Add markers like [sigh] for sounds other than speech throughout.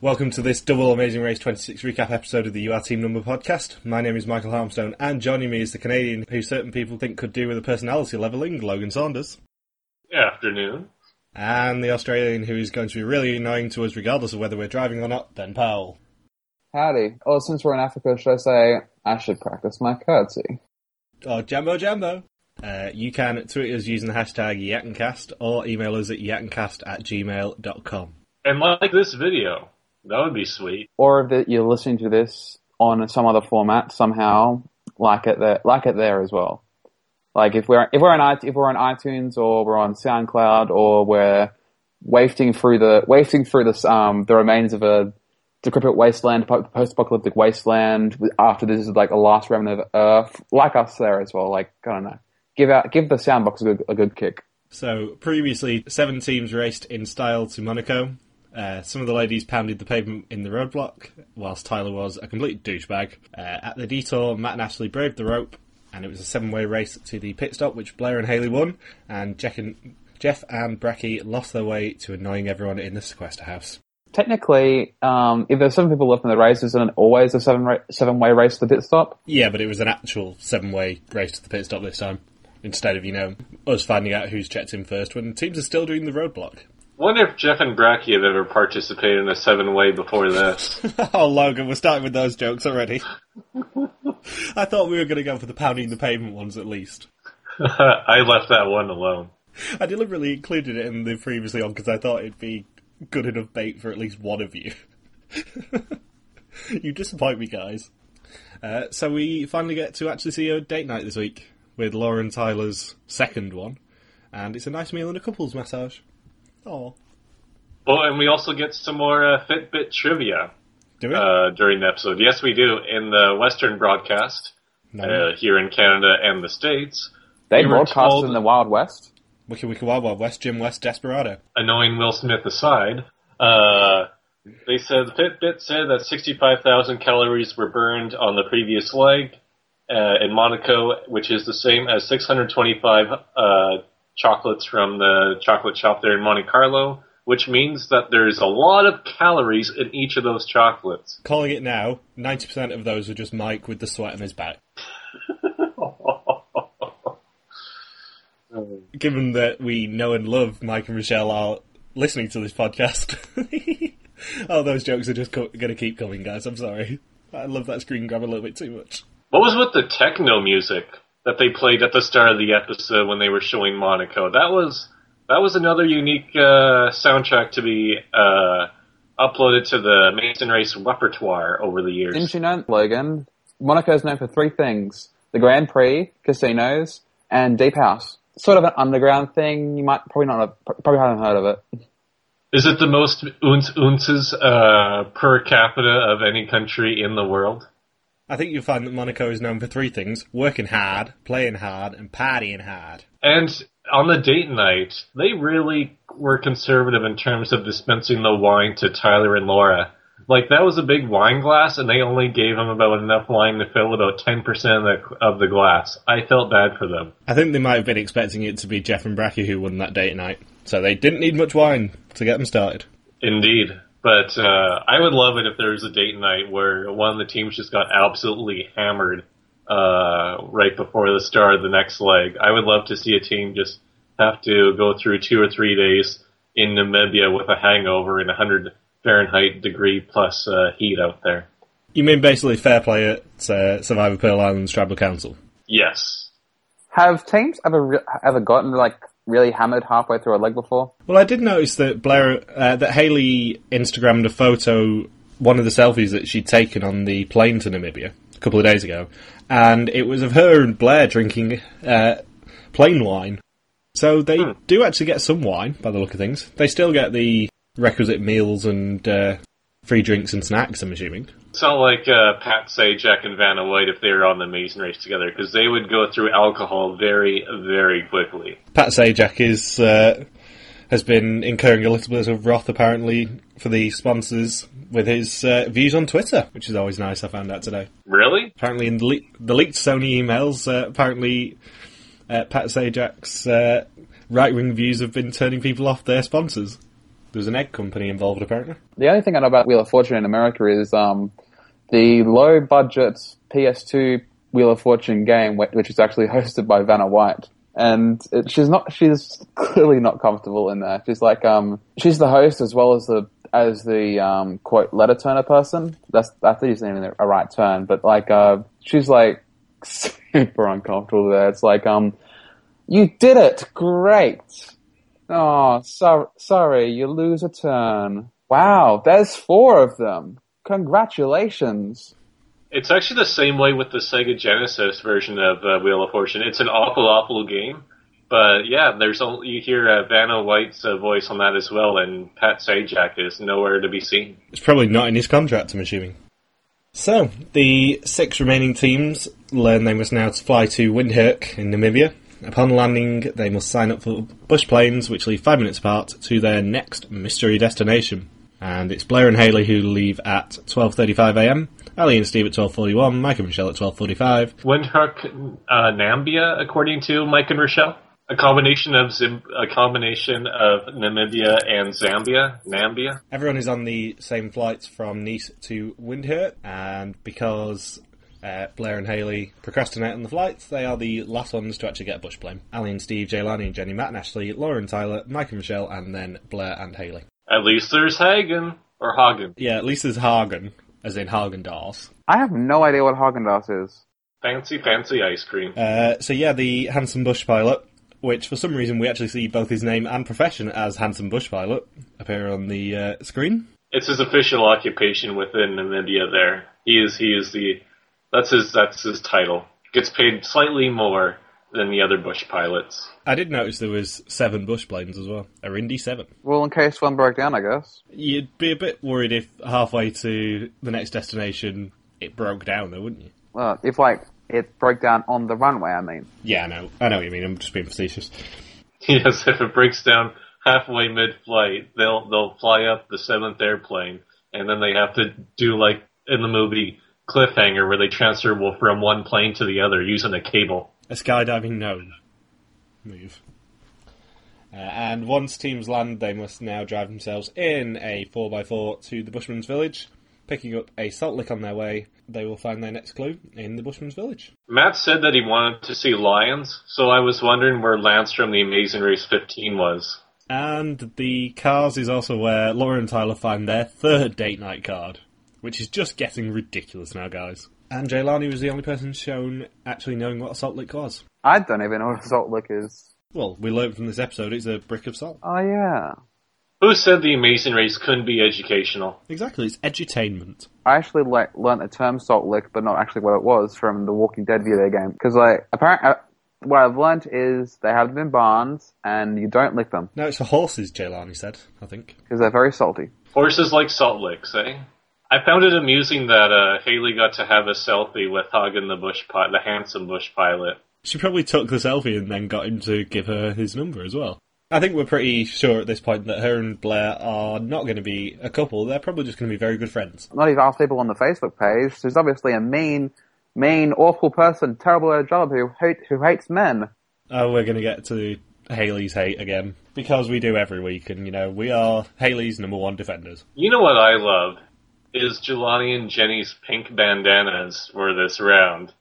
Welcome to this double Amazing Race 26 recap episode of the UR Team Number podcast. My name is Michael Harmstone, and joining me is the Canadian who certain people think could do with a personality levelling, Logan Saunders. Afternoon. And the Australian who is going to be really annoying to us regardless of whether we're driving or not, Ben Powell. Howdy. Oh, since we're in Africa, should I say I should practice my curtsy? Oh, Jambo Jambo. Uh, you can tweet us using the hashtag Yakincast or email us at yakincast at gmail.com. And like this video. That would be sweet. Or if you're listening to this on some other format somehow, like it there, like it there as well. Like if we're if we're on if we're on iTunes or we're on SoundCloud or we're wafting through the wafting through this um the remains of a decrepit wasteland, post-apocalyptic wasteland. After this is like a last remnant of Earth, like us there as well. Like I don't know, give out give the soundbox a good, a good kick. So previously, seven teams raced in style to Monaco. Uh, some of the ladies pounded the pavement in the roadblock, whilst Tyler was a complete douchebag. Uh, at the detour, Matt and Ashley braved the rope, and it was a seven-way race to the pit stop, which Blair and Haley won. And Jeff and, Jeff and Bracky lost their way to annoying everyone in the sequester house. Technically, um, if there's seven people left in the race, isn't it always a seven ra- seven-way race to the pit stop? Yeah, but it was an actual seven-way race to the pit stop this time. Instead of, you know, us finding out who's checked in first when teams are still doing the roadblock wonder if Jeff and Bracky have ever participated in a seven way before this. [laughs] oh, Logan, we're starting with those jokes already. [laughs] I thought we were going to go for the pounding the pavement ones at least. [laughs] I left that one alone. I deliberately included it in the previously on because I thought it'd be good enough bait for at least one of you. you disappoint me, guys. Uh, so we finally get to actually see a date night this week with Lauren Tyler's second one, and it's a nice meal and a couples massage. Oh. Well, and we also get some more uh, Fitbit trivia uh, during the episode. Yes, we do. In the Western broadcast no. uh, here in Canada and the States, they we broadcast in the Wild West. Wiki Wiki Wild Wild West, Jim West, Desperado. Annoying Will Smith aside, uh, they said Fitbit said that 65,000 calories were burned on the previous leg uh, in Monaco, which is the same as 625 uh, chocolates from the chocolate shop there in Monte Carlo, which means that there's a lot of calories in each of those chocolates. Calling it now, 90% of those are just Mike with the sweat on his back. [laughs] Given that we know and love Mike and Michelle are listening to this podcast, [laughs] oh, those jokes are just co- going to keep coming, guys. I'm sorry. I love that screen grab a little bit too much. What was with the techno music? That they played at the start of the episode when they were showing Monaco. That was that was another unique uh, soundtrack to be uh, uploaded to the Amazing Race repertoire over the years. Didn't you know, Logan? Monaco is known for three things: the Grand Prix, casinos, and Deep House. Sort of an underground thing. You might probably not have, probably haven't heard of it. Is it the most ounce ounces uh, per capita of any country in the world? I think you'll find that Monaco is known for three things working hard, playing hard, and partying hard. And on the date night, they really were conservative in terms of dispensing the wine to Tyler and Laura. Like, that was a big wine glass, and they only gave them about enough wine to fill about 10% of the, of the glass. I felt bad for them. I think they might have been expecting it to be Jeff and Bracky who won that date night. So they didn't need much wine to get them started. Indeed. But uh, I would love it if there was a date night where one of the teams just got absolutely hammered uh, right before the start of the next leg. I would love to see a team just have to go through two or three days in Namibia with a hangover and 100 Fahrenheit degree plus uh, heat out there. You mean basically Fairplay at uh, Survivor Pearl Islands Scrabble Council? Yes. Have teams ever ever gotten like really hammered halfway through a leg before. Well, I did notice that Blair, uh, that Haley Instagrammed a photo, one of the selfies that she'd taken on the plane to Namibia a couple of days ago, and it was of her and Blair drinking uh, plain wine. So they hmm. do actually get some wine by the look of things. They still get the requisite meals and uh, free drinks and snacks. I'm assuming. It's not like uh, Pat Sajak and Vanna White if they were on the Amazing Race together because they would go through alcohol very, very quickly. Pat Sajak is uh, has been incurring a little bit of wrath apparently for the sponsors with his uh, views on Twitter, which is always nice. I found out today. Really? Apparently, in the, le- the leaked Sony emails, uh, apparently uh, Pat Sajak's uh, right wing views have been turning people off their sponsors. There's an egg company involved, apparently. The only thing I know about Wheel of Fortune in America is um, the low budget PS2 Wheel of Fortune game, which is actually [laughs] hosted by Vanna White. And it, she's not, she's clearly not comfortable in there. She's like, um, she's the host as well as the, as the, um, quote, letter turner person. That's, I think he's using a right turn, but like, uh, she's like [laughs] super uncomfortable there. It's like, um, you did it! Great! Oh, so, sorry, you lose a turn. Wow, there's four of them. Congratulations. It's actually the same way with the Sega Genesis version of uh, Wheel of Fortune. It's an awful, awful game. But yeah, there's only, you hear uh, Vanna White's uh, voice on that as well, and Pat Sajak is nowhere to be seen. It's probably not in his contract, I'm assuming. So, the six remaining teams learn they must now fly to Windhoek in Namibia. Upon landing, they must sign up for bush planes, which leave five minutes apart, to their next mystery destination. And it's Blair and Haley who leave at 12.35am, Ali and Steve at 12.41, Mike and Michelle at 12.45. Windhoek, uh, Nambia, according to Mike and Rochelle. A combination of Zim- a combination of Namibia and Zambia, Nambia. Everyone is on the same flights from Nice to Windhoek, and because uh, Blair and Haley procrastinate on the flights, they are the last ones to actually get a bush plane. Ali and Steve, Jelani and Jenny, Matt and Ashley, Laura and Tyler, Mike and Michelle, and then Blair and Haley. At least there's Hagen or Hagen. Yeah, at least there's Hagen, as in Häagen-Dazs. I have no idea what Häagen-Dazs is. Fancy, fancy ice cream. Uh, so yeah, the handsome bush pilot, which for some reason we actually see both his name and profession as handsome bush pilot appear on the uh, screen. It's his official occupation within Namibia. There, he is. He is the. That's his. That's his title. Gets paid slightly more than the other bush pilots. I did notice there was seven bush planes as well. A Indy seven. Well, in case one broke down, I guess. You'd be a bit worried if halfway to the next destination it broke down, though, wouldn't you? Well, if like it broke down on the runway, I mean. Yeah, I know. I know what you mean. I'm just being facetious. [laughs] Yes, if it breaks down halfway mid-flight, they'll they'll fly up the seventh airplane, and then they have to do like in the movie Cliffhanger, where they transfer from one plane to the other using a cable. A skydiving no move. Uh, and once teams land, they must now drive themselves in a 4x4 to the Bushman's Village. Picking up a salt lick on their way, they will find their next clue in the Bushman's Village. Matt said that he wanted to see lions, so I was wondering where Lance from the Amazing Race 15 was. And the cars is also where Laura and Tyler find their third date night card, which is just getting ridiculous now, guys. And Jelani was the only person shown actually knowing what a salt lick was. I don't even know what a salt lick is. Well, we learned from this episode it's a brick of salt. Oh yeah. Who said the Amazing Race couldn't be educational? Exactly, it's edutainment. I actually like learnt the term salt lick, but not actually what it was from the Walking Dead video game. Because like apparently, uh, what I've learnt is they have them in barns, and you don't lick them No, it's for horses, Jelani said, I think. because they're very salty. Horses like salt licks, eh? I found it amusing that uh, Haley got to have a selfie with Hagen the bush pi- the handsome bush pilot. She probably took the selfie and then got him to give her his number as well. I think we're pretty sure at this point that her and Blair are not going to be a couple. They're probably just going to be very good friends. Not even ask people on the Facebook page. There's obviously a mean, mean, awful person, terrible at a job who hate, who hates men. Oh, we're going to get to Haley's hate again. Because we do every week, and, you know, we are Haley's number one defenders. You know what I love is Jelani and Jenny's pink bandanas for this round.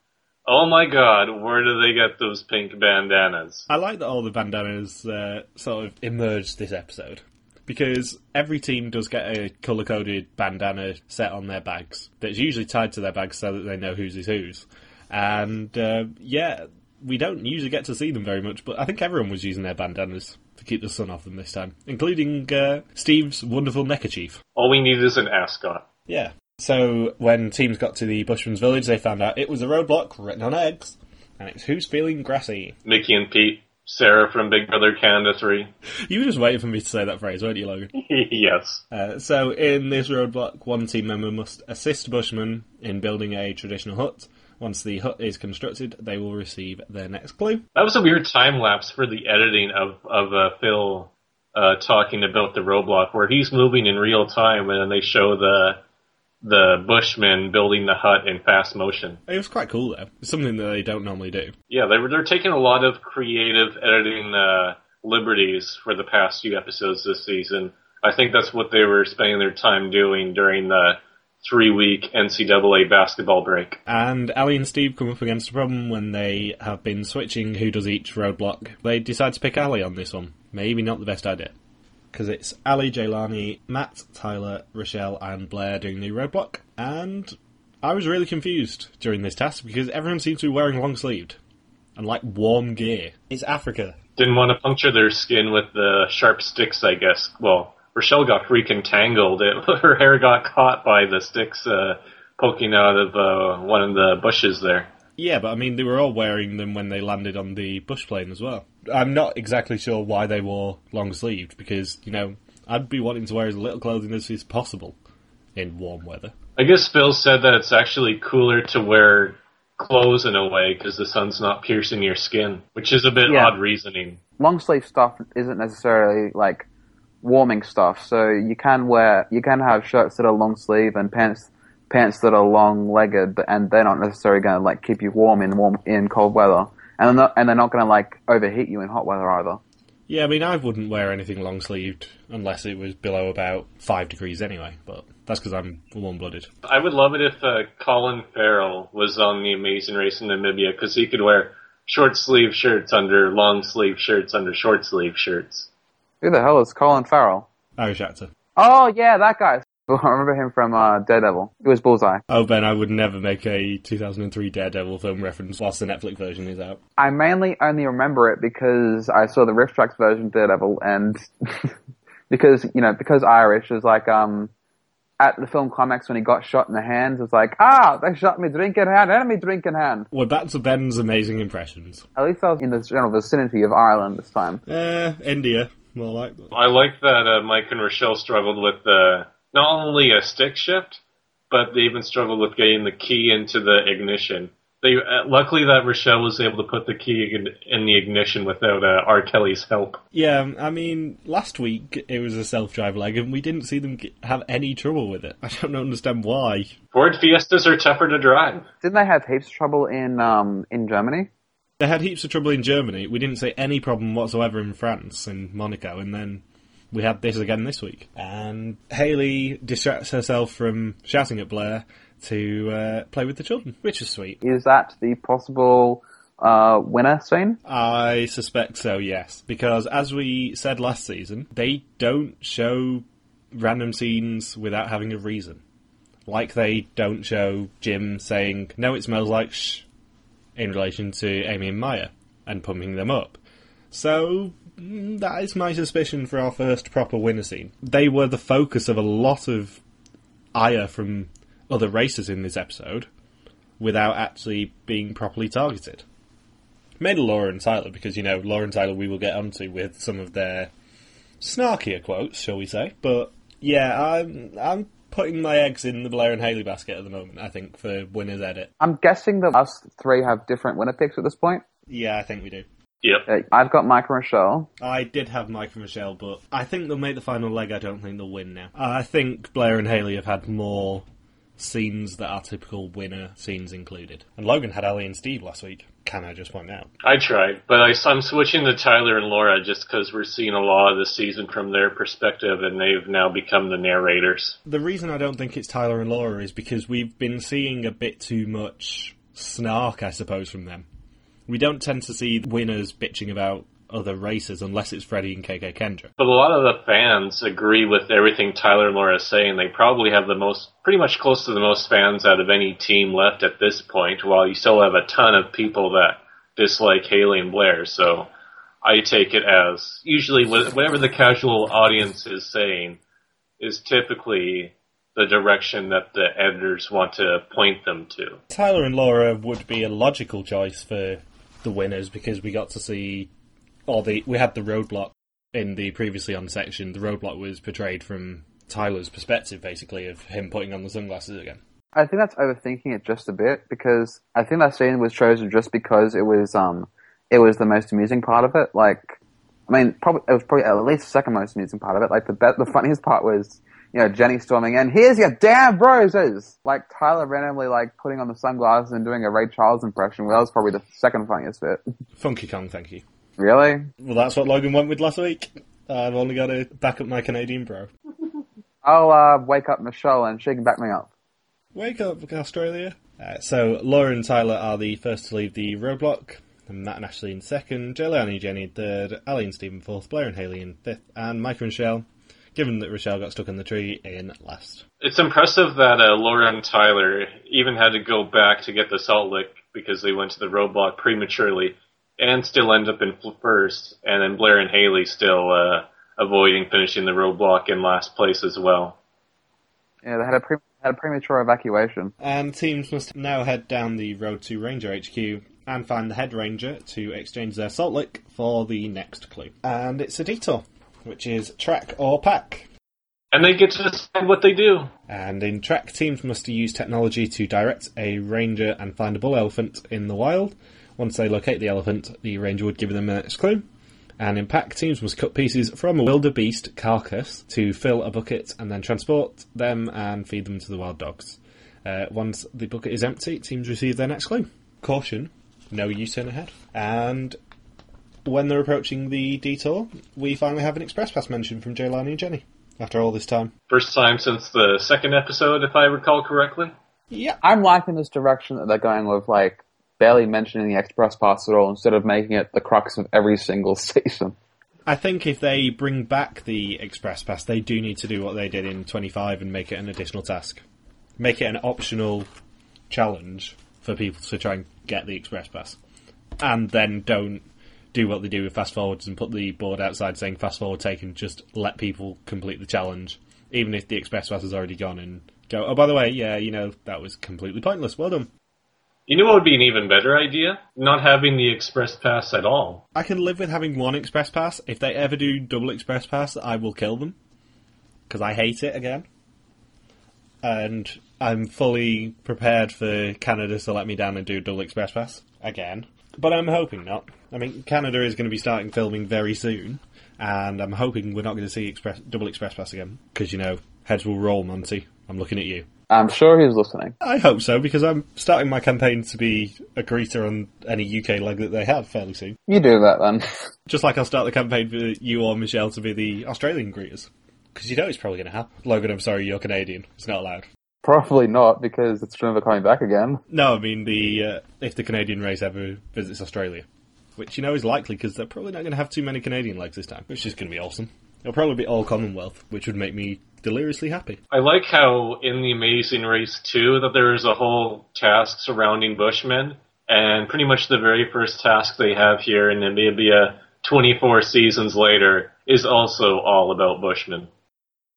Oh my god, where do they get those pink bandanas? I like that all the bandanas uh, sort of emerged this episode. Because every team does get a colour coded bandana set on their bags that's usually tied to their bags so that they know whose is whose. And uh, yeah, we don't usually get to see them very much, but I think everyone was using their bandanas to keep the sun off them this time, including uh, Steve's wonderful neckerchief. All we need is an ascot. Yeah. So when teams got to the Bushman's village, they found out it was a roadblock written on eggs, and it's who's feeling grassy. Mickey and Pete, Sarah from Big Brother Canada 3. You were just waiting for me to say that phrase, weren't you, Logan? [laughs] yes. Uh, so in this roadblock, one team member must assist Bushman in building a traditional hut. Once the hut is constructed, they will receive their next clue. That was a weird time lapse for the editing of, of uh, Phil uh, talking about the roadblock, where he's moving in real time and then they show the the Bushmen building the hut in fast motion. It was quite cool though. It's something that they don't normally do. Yeah, they were, they're taking a lot of creative editing uh, liberties for the past few episodes this season. I think that's what they were spending their time doing during the three week NCAA basketball break. And Ali and Steve come up against a problem when they have been switching who does each roadblock. They decide to pick Ali on this one. Maybe not the best idea. Because it's Ali, Jelani, Matt, Tyler, Rochelle, and Blair doing the roadblock. And I was really confused during this task because everyone seems to be wearing long sleeved and like warm gear. It's Africa. Didn't want to puncture their skin with the sharp sticks, I guess. Well, Rochelle got freaking tangled. It, [laughs] her hair got caught by the sticks uh, poking out of uh, one of the bushes there. Yeah, but I mean, they were all wearing them when they landed on the bush plane as well. I'm not exactly sure why they wore long sleeved because, you know, I'd be wanting to wear as little clothing as is possible in warm weather. I guess Phil said that it's actually cooler to wear clothes in a way because the sun's not piercing your skin, which is a bit Yeah. odd reasoning. long sleeve stuff isn't necessarily like warming stuff. So you can wear, you can have shirts that are long sleeve and pants, pants that are long legged, and they're not necessarily going to like keep you warm in warm in cold weather, and they're not, and they're not going to like overheat you in hot weather either. Yeah, I mean, I wouldn't wear anything long sleeved unless it was below about five degrees anyway, but that's because I'm warm blooded. I would love it if uh, Colin Farrell was on the Amazing Race in Namibia because he could wear short sleeve shirts under long sleeve shirts under short sleeve shirts. Who the hell is Colin Farrell? Irish actor. Oh yeah, that guy. [laughs] I remember him from uh, Daredevil. He was Bullseye. Oh, Ben, I would never make a 2003 Daredevil film reference whilst the Netflix version is out. I mainly only remember it because I saw the RiffTrax version of Daredevil, and [laughs] because you know because Irish is like um at the film climax when he got shot in the hands, it's like ah they shot me drink in hand, enemy drink in hand. Well, back to Ben's amazing impressions. At least I was in the general vicinity of Ireland this time. Uh, India, more like that. I like that uh, Mike and Rochelle struggled with uh, not only a stick shift, but they even struggled with getting the key into the ignition. They uh, luckily that Rochelle was able to put the key in, in the ignition without uh, R. Kelly's help. Yeah, I mean, last week it was a self-drive leg, and we didn't see them have any trouble with it. [laughs] I don't understand why. Ford Fiestas are tougher to drive. Didn't they have heaps of trouble in um in Germany? They had heaps of trouble in Germany. We didn't see any problem whatsoever in France and Monaco, and then we had this again this week. And Haley distracts herself from shouting at Blair to uh, play with the children, which is sweet. Is that the possible uh, winner scene? I suspect so, yes. Because as we said last season, they don't show random scenes without having a reason. Like they don't show Jim saying, no, it smells like shh, in relation to Amy and Maya, and pumping them up. So, that is my suspicion for our first proper winner scene. They were the focus of a lot of ire from other racers in this episode, without actually being properly targeted mainly Laura and Tyler, because you know Laura and Tyler we will get onto with some of their snarkier quotes, shall we say? But yeah, I'm I'm putting my eggs in the Blair and Haley basket at the moment. I think for winners edit. I'm guessing that us three have different winner picks at this point. Yeah, I think we do. Yep. Uh, I've got Mike and Rochelle. I did have Mike and Michelle, but I think they'll make the final leg. I don't think they'll win now. I think Blair and Haley have had more scenes that are typical winner scenes included. And Logan had Ali and Steve last week. Can I just point out? I tried, but I, I'm switching to Tyler and Laura just because we're seeing a lot of the season from their perspective, and they've now become the narrators. The reason I don't think it's Tyler and Laura is because we've been seeing a bit too much snark, I suppose, from them. We don't tend to see winners bitching about other races unless it's Freddie and KK Kendra. But a lot of the fans agree with everything Tyler and Laura is saying. They probably have the most, pretty much close to the most fans out of any team left at this point, while you still have a ton of people that dislike Haley and Blair. So I take it as usually whatever the casual audience is saying is typically the direction that the editors want to point them to. Tyler and Laura would be a logical choice for the winners because we got to see, or the we had the roadblock in the previously on section. The roadblock was portrayed from Tyler's perspective, basically, of him putting on the sunglasses again. I think that's overthinking it just a bit because I think that scene was chosen just because it was um it was the most amusing part of it. Like, I mean, probably it was probably at least the second most amusing part of it. Like the be- the funniest part was you know Jenny storming in. Here's your damn roses. Like Tyler randomly like putting on the sunglasses and doing a Ray Charles impression. Well, that was probably the second funniest bit. Funky Kong, thank you. really? Well, that's what Logan went with last week. I've only got to back up my Canadian bro. [laughs] I'll uh, wake up Michelle and she can back me up. Wake up, Australia. Uh, so, Laura and Tyler are the first to leave the roadblock. And Matt and Ashley in second, Jelani and Jenny in third, Ali and Stephen fourth, Blair and Haley in fifth, and Mike and Rochelle, given that Rochelle got stuck in the tree, in last. It's impressive that uh, Laura and Tyler even had to go back to get the salt lick because they went to the roadblock prematurely and still end up in first, and then Blair and Haley still uh, avoiding finishing the roadblock in last place as well. Yeah, they had a pre- had a premature evacuation. And teams must now head down the road to Ranger HQ and find the head ranger to exchange their salt lick for the next clue. And it's a detour, which is track or pack. And they get to decide what they do. And in track, teams must use technology to direct a ranger and find a bull elephant in the wild. Once they locate the elephant, the ranger would give them the next clue. And in pack, teams must cut pieces from a wildebeest carcass to fill a bucket and then transport them and feed them to the wild dogs. Uh, once the bucket is empty, teams receive their next clue. Caution, no U-turn ahead. And when they're approaching the detour, we finally have an express pass mention from Jelani and Jenny after all this time. First time since the second episode, if I recall correctly. Yeah. I'm liking this direction that they're going with, like, barely mentioning the express pass at all instead of making it the crux of every single [laughs] season. I think if they bring back the express pass, they do need to do what they did in 25 and make it an additional task. Make it an optional challenge for people to try and get the express pass. And then don't do what they do with fast forwards and put the board outside saying fast forward taken, just let people complete the challenge, even if the express pass has already gone and go, oh, by the way, yeah, you know, that was completely pointless. Well done. You know what would be an even better idea? Not having the express pass at all. I can live with having one express pass. If they ever do double express pass, I will kill them. Because I hate it again. And I'm fully prepared for Canada to let me down and do double express pass again. But I'm hoping not. I mean, Canada is going to be starting filming very soon, and I'm hoping we're not going to see express, double express pass again. Because, you know, heads will roll, Monty. I'm looking at you. I'm sure he's listening. I hope so, because I'm starting my campaign to be a greeter on any UK leg that they have fairly soon. You do that then. [laughs] Just like I'll start the campaign for you or Michelle to be the Australian greeters. Because you know it's probably going to happen. Logan, I'm sorry, you're Canadian. It's not allowed. Probably not because it's never coming back again. No, I mean the uh, if the Canadian race ever visits Australia, which you know is likely because they're probably not going to have too many Canadian legs this time, which is going to be awesome. It'll probably be all Commonwealth, which would make me deliriously happy. I like how in the Amazing Race 2 that there is a whole task surrounding Bushmen, and pretty much the very first task they have here in Namibia 24 seasons later is also all about Bushmen.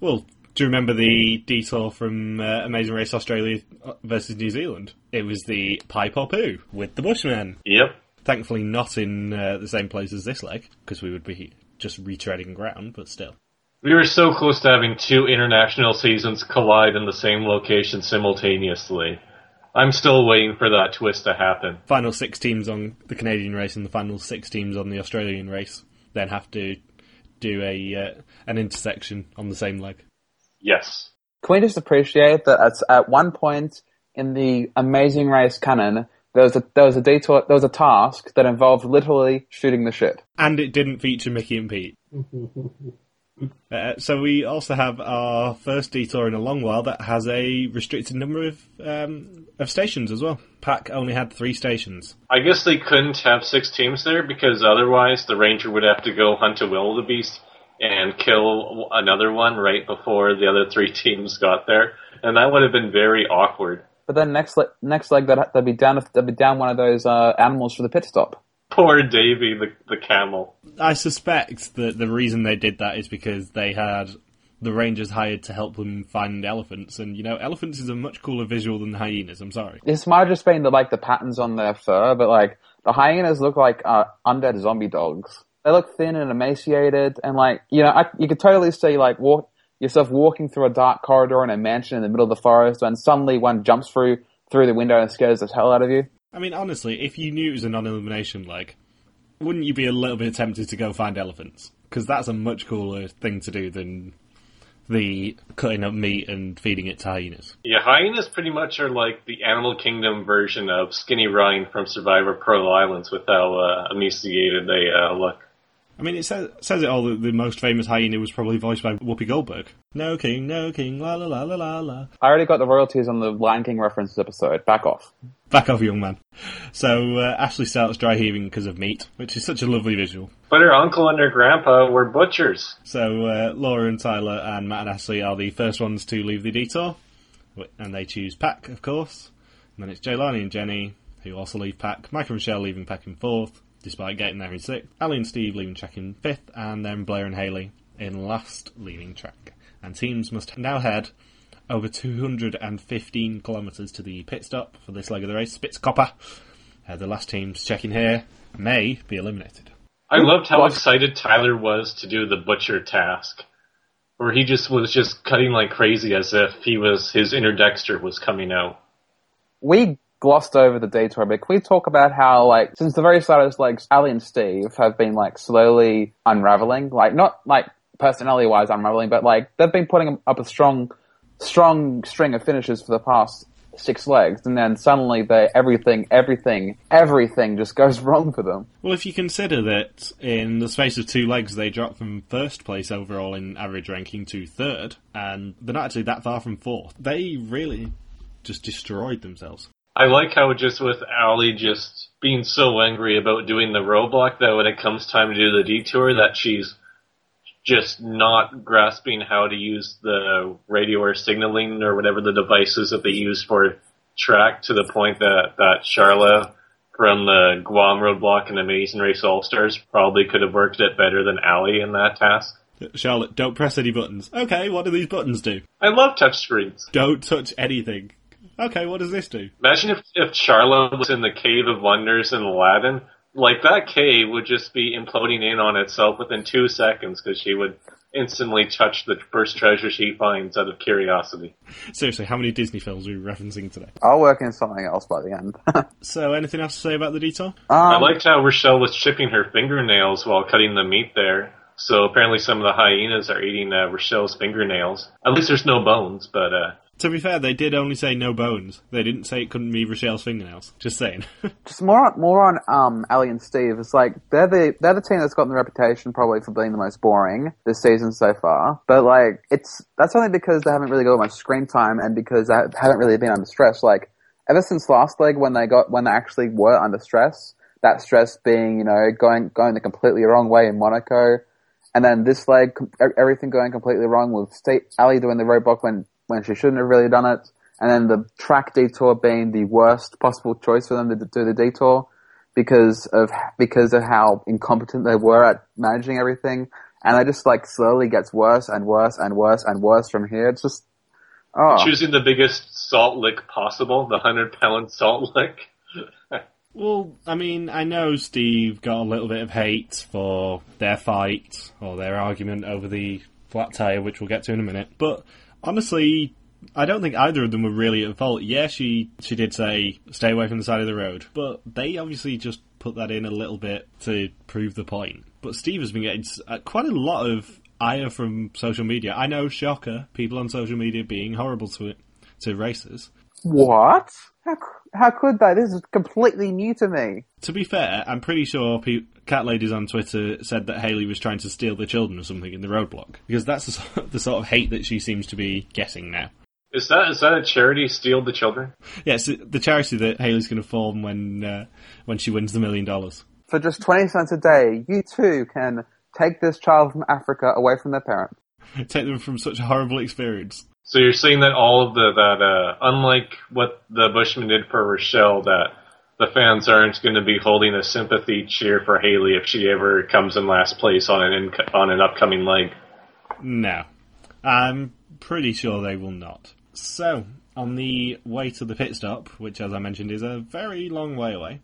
Well, do you remember the detour from uh, Amazing Race Australia versus New Zealand? It was the pipe or poo with the Bushmen. Yep. Thankfully, not in uh, the same place as this leg, because we would be just retreading ground, but still. We were so close to having two international seasons collide in the same location simultaneously. I'm still waiting for that twist to happen. Final six teams on the Canadian race and the final six teams on the Australian race then have to do a uh, an intersection on the same leg. Yes. Can we just appreciate that at, at one point in the Amazing Race canon, there was a there was a detour, there was a task that involved literally shooting the shit. And it didn't feature Mickey and Pete. [laughs] Uh, so we also have our first detour in a long while that has a restricted number of um, of stations as well. Pack only had three stations. I guess they couldn't have six teams there because otherwise the ranger would have to go hunt a wildebeest and kill another one right before the other three [laughs] teams got there, and that would have been very awkward. But then next le- next leg, that they'd be down they'd be down one of those uh, animals for the pit stop. Poor Davy, the the camel. I suspect that the reason they did that is because they had the rangers hired to help them find elephants, and you know, elephants is a much cooler visual than hyenas. I'm sorry. It's might just been the like the patterns on their fur, but like the hyenas look like uh, undead zombie dogs. They look thin and emaciated, and like you know, I, you could totally see like walk yourself walking through a dark corridor in a mansion in the middle of the forest, and suddenly one jumps through through the window and scares the hell out of you. I mean, honestly, if you knew it was a non-elimination leg, wouldn't you be a little bit tempted to go find elephants? Because that's a much cooler thing to do than the cutting up meat and feeding it to hyenas. Yeah, hyenas pretty much are like the Animal Kingdom version of Skinny Ryan from Survivor Pearl Islands with how uh, emaciated they uh, look. I mean, it says, says it all that the most famous hyena was probably voiced by Whoopi Goldberg. No king, no king, la la la la la la. I already got the royalties on the Lion King references episode. Back off. Back off, young man. So uh, Ashley starts dry heaving because of meat, which is such a lovely visual. But her uncle and her grandpa were butchers. So uh, Laura and Tyler and Matt and Ashley are the first ones to leave the detour, and they choose Pack, of course. And then it's Jelani and Jenny who also leave Pack. Mike and Michelle leaving Pack in fourth, despite getting there in sixth. Ali and Steve leaving track in fifth, and then Blair and Haley in last, leaving track. And teams must now head over 215 kilometres to the pit stop for this leg of the race. Spitzkoppe. Uh, the last teams checking here may be eliminated. I loved how excited Tyler was to do the butcher task, where he just was just cutting like crazy as if he was his inner Dexter was coming out. We glossed over the detour a bit. Can we talk about how, like, since the very start, it's like Ali and Steve have been like slowly unraveling, like not like personality wise unraveling, but like they've been putting up a strong, strong string of finishes for the past six legs, and then suddenly they everything, everything, everything just goes [laughs] wrong for them. Well, if you consider that in the space of two legs they dropped from first place overall in average ranking to third, and they're not actually that far from fourth, they really just destroyed themselves. I like how just with Ali just being so angry about doing the roadblock that when it comes time to do the detour that she's just not grasping how to use the radio or signaling or whatever the devices that they use for track to the point that, that Charla from the Guam roadblock and Amazing Race All Stars probably could have worked it better than Ali in that task. Charla, don't press any buttons. Okay, what do these buttons do? I love touchscreens. Don't touch anything. Okay, what does this do? Imagine if, if Charla was in the Cave of Wonders in Aladdin. Like, that cave would just be imploding in on itself within two seconds because she would instantly touch the first treasure she finds out of curiosity. Seriously, how many Disney films are we referencing today? I'll work in something else by the end. [laughs] so, anything else to say about the detour? Um, I liked how Rochelle was chipping her fingernails while cutting the meat there. So apparently some of the hyenas are eating uh, Rochelle's fingernails. At least there's no bones, but uh, To be fair, they did only say no bones. They didn't say it couldn't be Rochelle's fingernails. Just saying. [laughs] just more on, more on um, Ali and Steve. It's like they're the they're the team that's gotten the reputation probably for being the most boring this season so far. But like it's that's only because they haven't really got much screen time and because they haven't really been under stress. Like ever since last leg when they got when they actually were under stress, that stress being you know going going the completely wrong way in Monaco, and then this leg everything going completely wrong with Steve, Ali doing the roadblock when when she shouldn't have really done it. And then the track detour being the worst possible choice for them to do the detour because of because of how incompetent they were at managing everything. And it just like slowly gets worse and worse and worse and worse from here. It's just oh. choosing the biggest salt lick possible, the hundred pound salt lick. [laughs] well, I mean, I know Steve got a little bit of hate for their fight or their argument over the flat tire, which we'll get to in a minute, but honestly, I don't think either of them were really at fault. Yeah, she she did say stay away from the side of the road, but they obviously just put that in a little bit to prove the point. But Steve has been getting uh, quite a lot of ire from social media. I know, shocker, people on social media being horrible to it to racers. What? How, how could they? This is completely new to me. To be fair, I'm pretty sure pe- cat ladies on Twitter said that Haley was trying to steal the children or something in the roadblock because that's the sort, of, the sort of hate that she seems to be getting now. Is that is that a charity? Steal the children? Yes, yeah, the charity that Haley's going to form when uh, when she wins the million dollars. For just twenty cents a day, you too can take this child from Africa away from their parents. [laughs] take them from such a horrible experience. So you're saying that all of the that uh, unlike what the Bushmen did for Rochelle, that the fans aren't going to be holding a sympathy cheer for Haley if she ever comes in last place on an inc- on an upcoming leg. No, I'm pretty sure they will not. So on the way to the pit stop, which as I mentioned is a very long way away.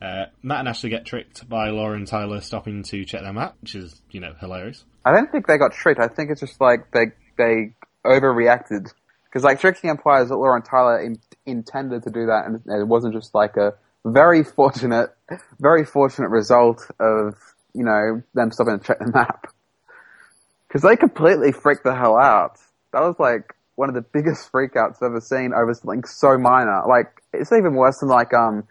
Uh, Matt and Ashley get tricked by Laura and Tyler stopping to check their map, which is, you know, hilarious. I don't think they got tricked. I think it's just like they they overreacted. Because like tricking implies that Laura and Tyler in, intended to do that, and it wasn't just like a very fortunate, very fortunate result of you know them stopping to check the map. Because they completely freaked the hell out. That was like one of the biggest freakouts I've ever seen over something so minor. Like it's even worse than like um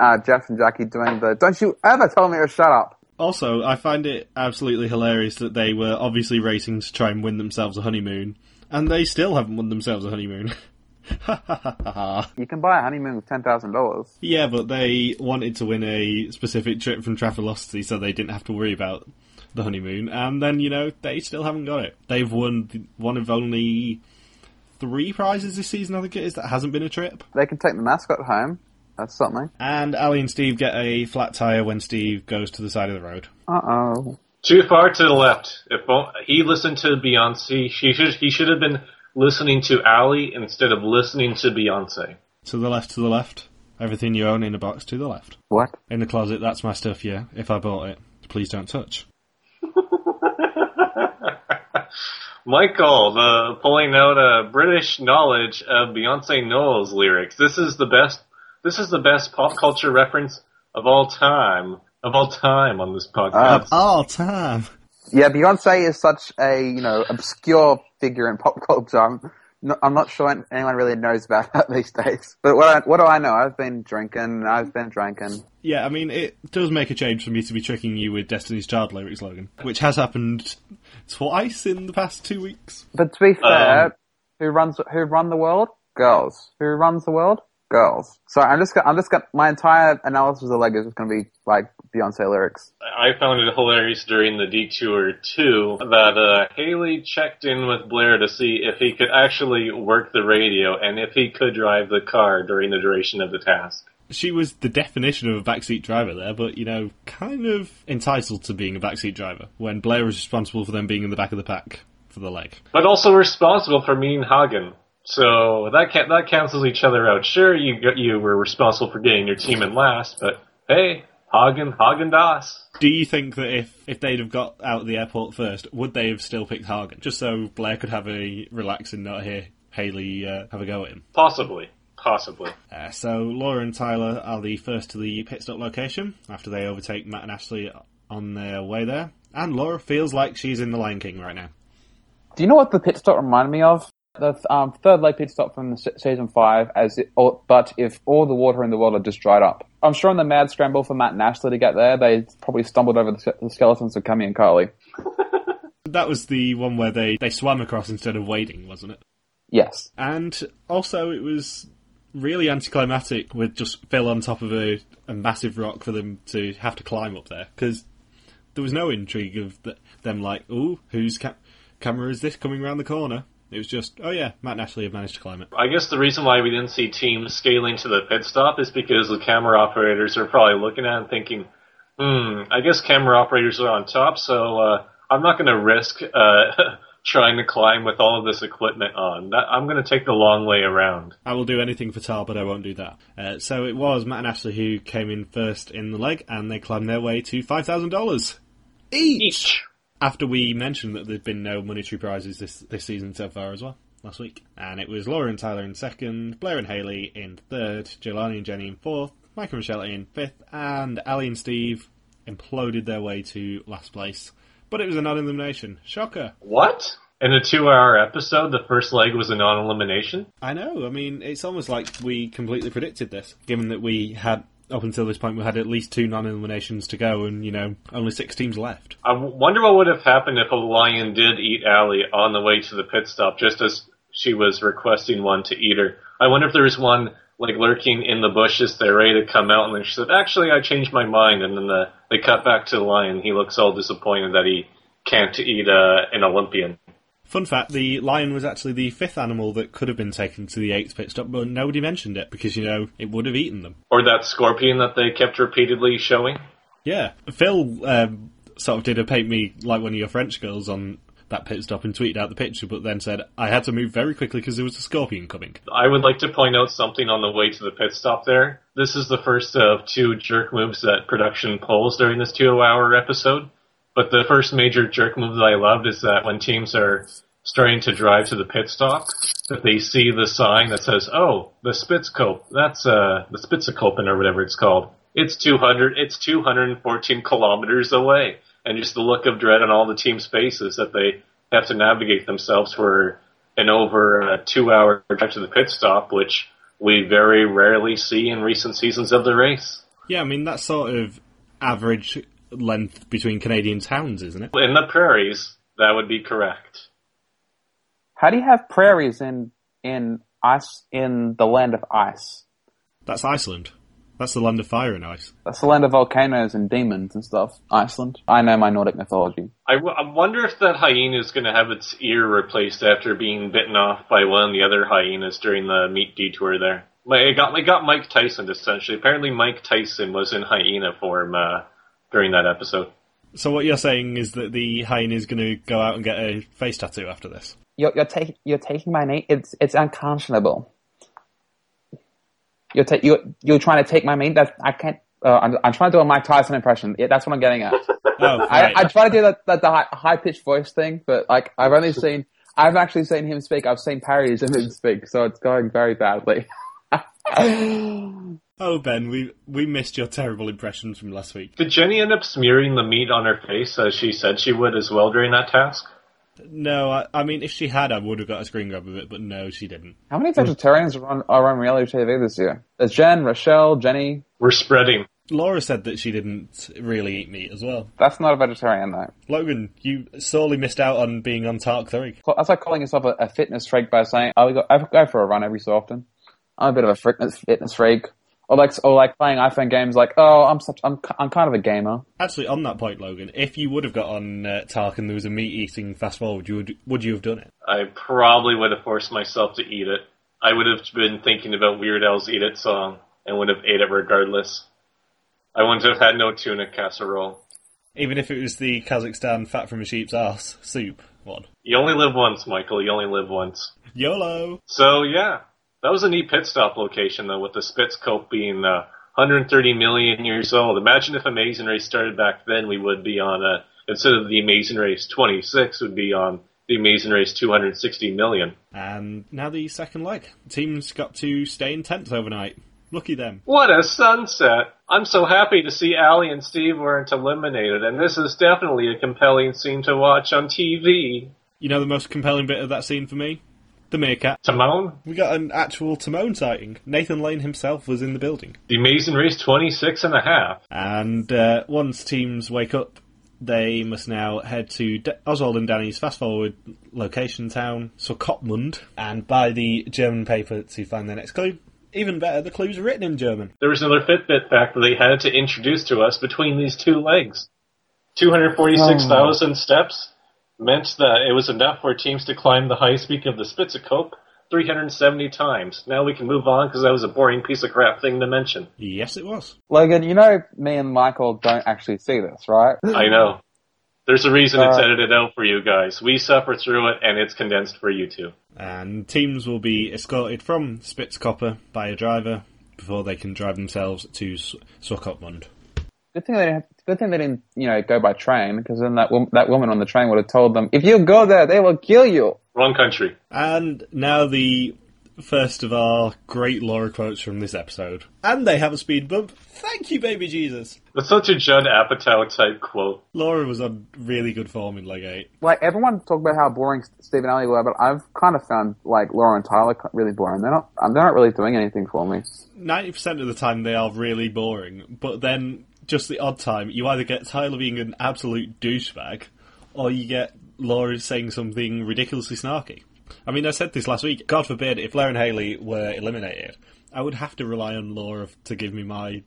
uh, Jeff and Jackie doing the "Don't you ever tell me to shut up." Also, I find it absolutely hilarious that they were obviously racing to try and win themselves a honeymoon, and they still haven't won themselves a honeymoon. [laughs] [laughs] You can buy a honeymoon with ten thousand dollars. Yeah, but they wanted to win a specific trip from Travelocity so they didn't have to worry about the honeymoon, and then, you know, they still haven't got it. They've won one of only three prizes this season, I think it is, that hasn't been a trip. They can take the mascot home. That's something. And Ali and Steve get a flat tyre when Steve goes to the side of the road. Uh oh. Too far to the left. If he listened to Beyonce, she should he should have been listening to Ali instead of listening to Beyonce. To the left, to the left. Everything you own in a box to the left. What? In the closet, that's my stuff, yeah. If I bought it, please don't touch. [laughs] Michael, the pulling out a British knowledge of Beyonce Knowles lyrics. This is the best. This is the best pop culture reference of all time. Of all time on this podcast. Of All time. Yeah, Beyonce is such a you know obscure figure in pop culture. I'm not, I'm not sure anyone really knows about that [laughs] these days. But what I, what do I know? I've been drinking. I've been drinking. Yeah, I mean, it does make a change for me to be tricking you with Destiny's Child lyrics, Logan, which has happened twice in the past two weeks. But to be fair, Um, who runs who run the world? Girls. Who runs the world? Girls. So I'm just gonna, I'm just gonna, my entire analysis of the leg is just going to be like Beyonce lyrics. I found it hilarious during the detour too that uh, Haley checked in with Blair to see if he could actually work the radio and if he could drive the car during the duration of the task. She was the definition of a backseat driver there, but, you know, kind of entitled to being a backseat driver when Blair was responsible for them being in the back of the pack for the leg. But also responsible for me and Hagen. So that can that cancels each other out. Sure, you you were responsible for getting your team in last, but hey, Hagen Häagen-Dazs. Do you think that if, if they'd have got out of the airport first, would they have still picked Hagen? Just so Blair could have a relaxing not hear Haley uh, have a go at him. Possibly, possibly. Uh, so Laura and Tyler are the first to the pit stop location after they overtake Matt and Ashley on their way there. And Laura feels like she's in the Lion King right now. Do you know what the pit stop reminded me of? The um, third leg pit stop from the se- season five, as it, or, but if all the water in the world had just dried up. I'm sure in the mad scramble for Matt and Ashley to get there, they probably stumbled over the, the skeletons of Cummy and Carly. [laughs] That was the one where they, they swam across instead of wading, wasn't it? Yes. And also, it was really anticlimactic with just Phil on top of a, a massive rock for them to have to climb up there because there was no intrigue of th them like, "Ooh, whose ca- camera is this coming around the corner?" It was just, "Oh yeah, Matt and Ashley have managed to climb it." I guess the reason why we didn't see teams scaling to the pit stop is because the camera operators are probably looking at it and thinking, hmm, I guess camera operators are on top, so uh, I'm not going to risk uh, [laughs] trying to climb with all of this equipment on. That, I'm going to take the long way around. I will do anything for Tar, but I won't do that. Uh, so it was Matt and Ashley who came in first in the leg, and they climbed their way to five thousand dollars each. Each. After we mentioned that there'd been no monetary prizes this this season so far as well last week, and it was Laura and Tyler in second, Blair and Haley in third, Jelani and Jenny in fourth, Mike and Michelle in fifth, and Ali and Steve imploded their way to last place. But it was a non-elimination. Shocker. What? In a two-hour episode, the first leg was a non-elimination. I know. I mean, it's almost like we completely predicted this, given that we had up until this point we had at least two non-eliminations to go, and you know only six teams left. I wonder what would have happened if a lion did eat Ali on the way to the pit stop, just as she was requesting one to eat her. I wonder if there was one like lurking in the bushes there, ready to come out, and then she said, "Actually, I changed my mind." And then the, they cut back to the lion. He looks all disappointed that he can't eat uh, an Olympian. Fun fact: the lion was actually the fifth animal that could have been taken to the eighth pit stop, but nobody mentioned it because you know it would have eaten them. Or that scorpion that they kept repeatedly showing. Yeah, Phil um, sort of did a paint me like one of your French girls on that pit stop and tweeted out the picture, but then said I had to move very quickly because there was a scorpion coming. I would like to point out something on the way to the pit stop there. This is the first of two jerk moves that production pulls during this two hour episode. But the first major jerk move that I loved is that when teams are starting to drive to the pit stop, that they see the sign that says, oh, the Spitzkoppe, that's, uh, the Spitzakopen or whatever it's called. It's 200, it's 214 kilometers away. And just the look of dread on all the team's faces that they have to navigate themselves for an over uh, two hour drive to the pit stop, which we very rarely see in recent seasons of the race. Yeah, I mean that's sort of average length between Canadian towns, isn't it? In the prairies, that would be correct. How do you have prairies in in ice in the land of ice? That's Iceland. That's the land of fire and ice. That's the land of volcanoes and demons and stuff. Iceland. I know my Nordic mythology. I, w- I wonder if that hyena is going to have its ear replaced after being bitten off by one of the other hyenas during the meat detour there. It got, it got Mike Tyson essentially. Apparently, Mike Tyson was in hyena form uh, during that episode. So what you're saying is that the hyena is going to go out and get a face tattoo after this? You're you're taking you're taking my name. It's it's unconscionable. You're ta- you're you're trying to take my name. That I can't. Uh, I'm, I'm trying to do a Mike Tyson impression. Yeah, that's what I'm getting at. [laughs] Oh, I, right. I try to do that, that the high, high pitched voice thing, but like I've only [laughs] seen, I've actually seen him speak. I've seen parodies of him speak, so it's going very badly. [laughs] oh, Ben, we we missed your terrible impressions from last week. Did Jenny end up smearing the meat on her face as she said she would as well during that task? No, I, I mean, if she had, I would have got a screen grab of it, but no, she didn't. How many vegetarians are on, are on reality TV this year? There's Jen, Rochelle, Jenny. We're spreading. Laura said that she didn't really eat meat as well. That's not a vegetarian though. Logan, you sorely missed out on being on Tark 3. That's like calling yourself a, a fitness freak by saying, oh, "I go, I go for a run every so often." I'm a bit of a fitness fitness freak, or like or like playing iPhone games. Like, oh, I'm such I'm I'm kind of a gamer. Actually, on that point, Logan, if you would have got on uh, Tark and there was a meat eating fast forward, you would, would you have done it? I probably would have forced myself to eat it. I would have been thinking about Weird Al's Eat It song and would have ate it regardless. I wouldn't have had no tuna casserole. Even if it was the Kazakhstan fat from a sheep's ass soup one. You only live once, Michael. You only live once. YOLO! So yeah, that was a neat pit stop location though, with the Spitzkoppe being uh, 130 million years old. Imagine if Amazing Race started back then, we would be on a instead of the Amazing Race 26, would be on the Amazing Race 260 million. And now the second leg. Team's got to stay in tents overnight. Lucky them. What a sunset! I'm so happy to see Ali and Steve weren't eliminated, and this is definitely a compelling scene to watch on TV. You know the most compelling bit of that scene for me? The meerkat. Timon, We got an actual Timon sighting. Nathan Lane himself was in the building. the Amazing Race 26 and a half. And uh, once teams wake up, they must now head to D- Oswald and Danny's fast forward location town, Swakopmund, and buy the German paper to find their next clue. Even better, the clues are written in German. There was another Fitbit fact that they had to introduce to us between these two legs. 246,000 steps meant that it was enough for teams to climb the highest peak of the Spitzkoppe 370 times. Now we can move on because that was a boring piece of crap thing to mention. Yes, it was. Logan, you know me and Michael don't actually see this, right? I know. There's a reason it's Uh, edited out for you guys. We suffer through it and it's condensed for you too. And teams will be escorted from Spitzkoppe by a driver before they can drive themselves to S- Swakopmund. Good thing they didn't. Good thing they didn't, you know, go by train because then that wom- that woman on the train would have told them, "If you go there, they will kill you." Wrong country. And now the first of our great Laura quotes from this episode. And they have a speed bump. Thank you, baby Jesus. That's such a Judd Apatow type quote. Laura was on really good form in leg 8. Like everyone talked about how boring Steve and Ali were, but I've kind of found like Laura and Tyler really boring. They're not. They're not really doing anything for me. 90% of the time they are really boring, but then just the odd time, you either get Tyler being an absolute douchebag, or you get Laura saying something ridiculously snarky. I mean, I said this last week. God forbid, if Blair and Haley were eliminated, I would have to rely on Laura to give me my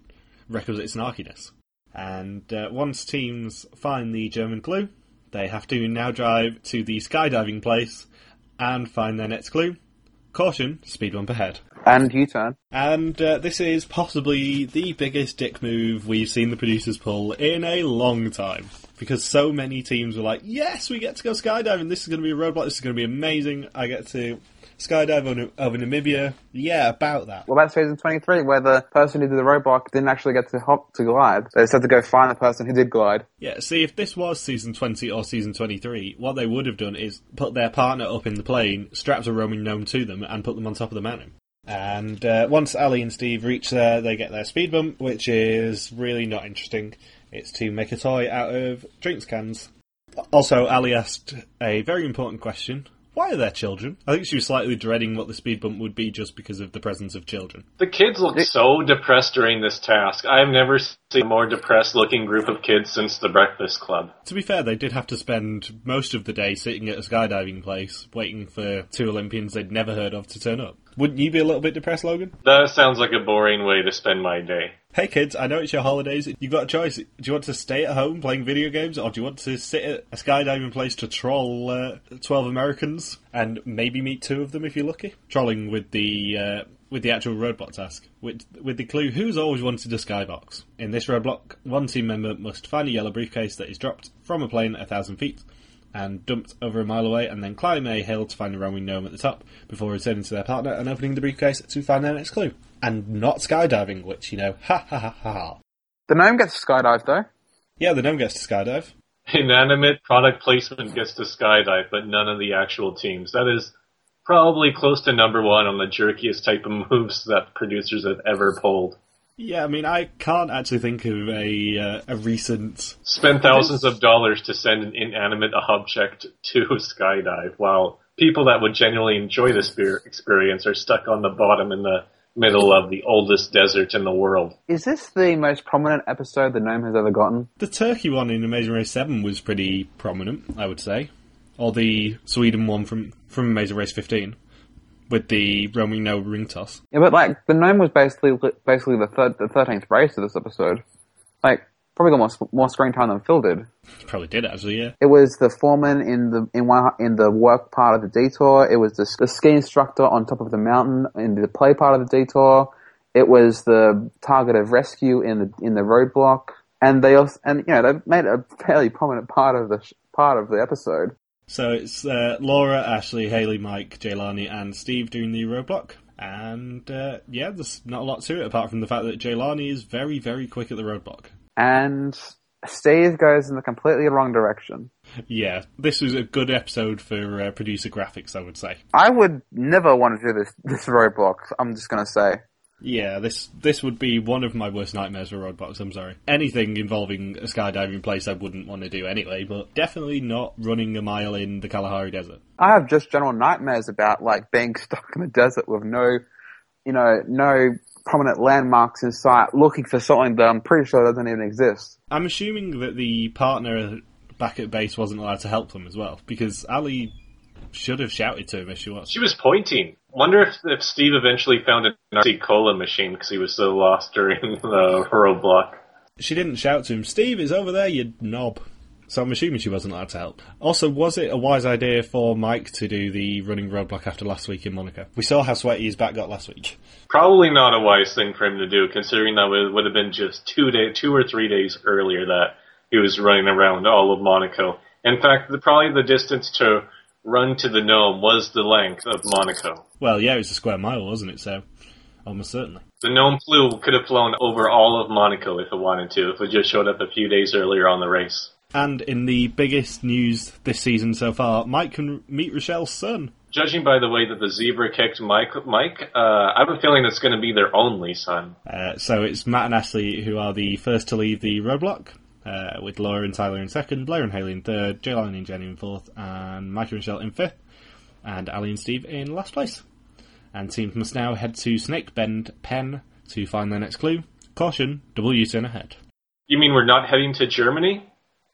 requisite snarkiness. And uh, once teams find the German clue, they have to now drive to the skydiving place and find their next clue. Caution, speed bump ahead. And U turn. And uh, this is possibly the biggest dick move we've seen the producers pull in a long time. Because so many teams were like, yes, we get to go skydiving. This is going to be a roadblock. This is going to be amazing. I get to skydive over, over Namibia. Yeah, about that. What about season twenty three, where the person who did the roadblock didn't actually get to hop to glide? They just had to go find the person who did glide. Yeah, see, if this was season 20 or season 23, what they would have done is put their partner up in the plane, strapped a roaming gnome to them, and put them on top of the mountain. And uh, once Ali and Steve reach there, they get their speed bump, which is really not interesting. It's to make a toy out of drinks cans. Also, Ali asked a very important question. Why are there children? I think she was slightly dreading what the speed bump would be just because of the presence of children. The kids look so depressed during this task. I've never seen a more depressed looking group of kids since the Breakfast Club. To be fair, they did have to spend most of the day sitting at a skydiving place, waiting for two Olympians they'd never heard of to turn up. Wouldn't you be a little bit depressed, Logan? That sounds like a boring way to spend my day. Hey kids, I know it's your holidays. You've got a choice. Do you want to stay at home playing video games, or do you want to sit at a skydiving place to troll uh, 12 Americans and maybe meet two of them if you're lucky? Trolling with the uh, with the actual roadblock task, with, with the clue who's always wanted a skybox. In this roadblock, one team member must find a yellow briefcase that is dropped from a plane a thousand feet and dumped over a mile away, and then climb a hill to find a roaming gnome at the top before returning to their partner and opening the briefcase to find their next clue. And not skydiving, which, you know, ha ha ha ha ha. The gnome gets skydived though. Yeah, the gnome gets to skydive. Inanimate product placement gets to skydive, but none of the actual teams. That is probably close to number one on the jerkiest type of [laughs] moves that producers have ever pulled. Yeah, I mean, I can't actually think of a uh, a recent. Spend thousands of dollars to send an inanimate object to skydive, while people that would genuinely enjoy this beer experience are stuck on the bottom in the middle of the oldest desert in the world. Is this the most prominent episode the gnome has ever gotten? The Turkey one in Amazing Race Seven was pretty prominent, I would say, or the Sweden one from from Amazing Race Fifteen with the roaming gnome ring toss. Yeah, but like the gnome was basically basically the third, the thirteenth race of this episode. Like probably got more more screen time than Phil did. Probably did actually, yeah. It was the foreman in the in one in the work part of the detour. It was the, the ski instructor on top of the mountain in the play part of the detour. It was the target of rescue in the in the roadblock, and they also and you know they made a fairly prominent part of the sh- part of the episode. So it's uh, Laura, Ashley, Haley, Mike, Jelani, and Steve doing the roadblock. And uh, yeah, there's not a lot to it apart from the fact that Jelani is very, very quick at the roadblock. And Steve goes in the completely wrong direction. Yeah, this was a good episode for uh, producer graphics, I would say. I would never want to do this this roadblock. I'm just gonna say. Yeah, this this would be one of my worst nightmares for roadblocks. I'm sorry. Anything involving a skydiving place, I wouldn't want to do anyway. But definitely not running a mile in the Kalahari Desert. I have just general nightmares about like being [laughs] stuck in the desert with no, you know, no prominent landmarks in sight, looking for something that I'm pretty sure doesn't even exist. I'm assuming that the partner back at base wasn't allowed to help them as well, because Ali should have shouted to him if she was. She was pointing. Wonder if, if Steve eventually found an RC Cola machine because he was so lost during [laughs] the roadblock. She didn't shout to him, Steve is over there, you knob. So I'm assuming she wasn't allowed to help. Also, was it a wise idea for Mike to do the running roadblock after last week in Monaco? We saw how sweaty his back got last week. Probably not a wise thing for him to do, considering that it would have been just two day, two or three days earlier that he was running around all of Monaco. In fact, the, probably the distance to run to the gnome was the length of Monaco. Well, yeah, it was a square mile, wasn't it? So, almost certainly. The gnome flew could have flown over all of Monaco if it wanted to, if it just showed up a few days earlier on the race. And in the biggest news this season so far, Mike can meet Rochelle's son. Judging by the way that the zebra kicked Mike, Mike, uh, I have a feeling it's going to be their only son. Uh, so it's Matt and Ashley who are the first to leave the roadblock, uh, with Laura and Tyler in second, Blair and Haley in third, Jelani and Jenny in fourth, and Mike and Rochelle in fifth, and Ali and Steve in last place. And teams must now head to Snake Bend Pen to find their next clue. Caution, double U-turn ahead. You mean we're not heading to Germany?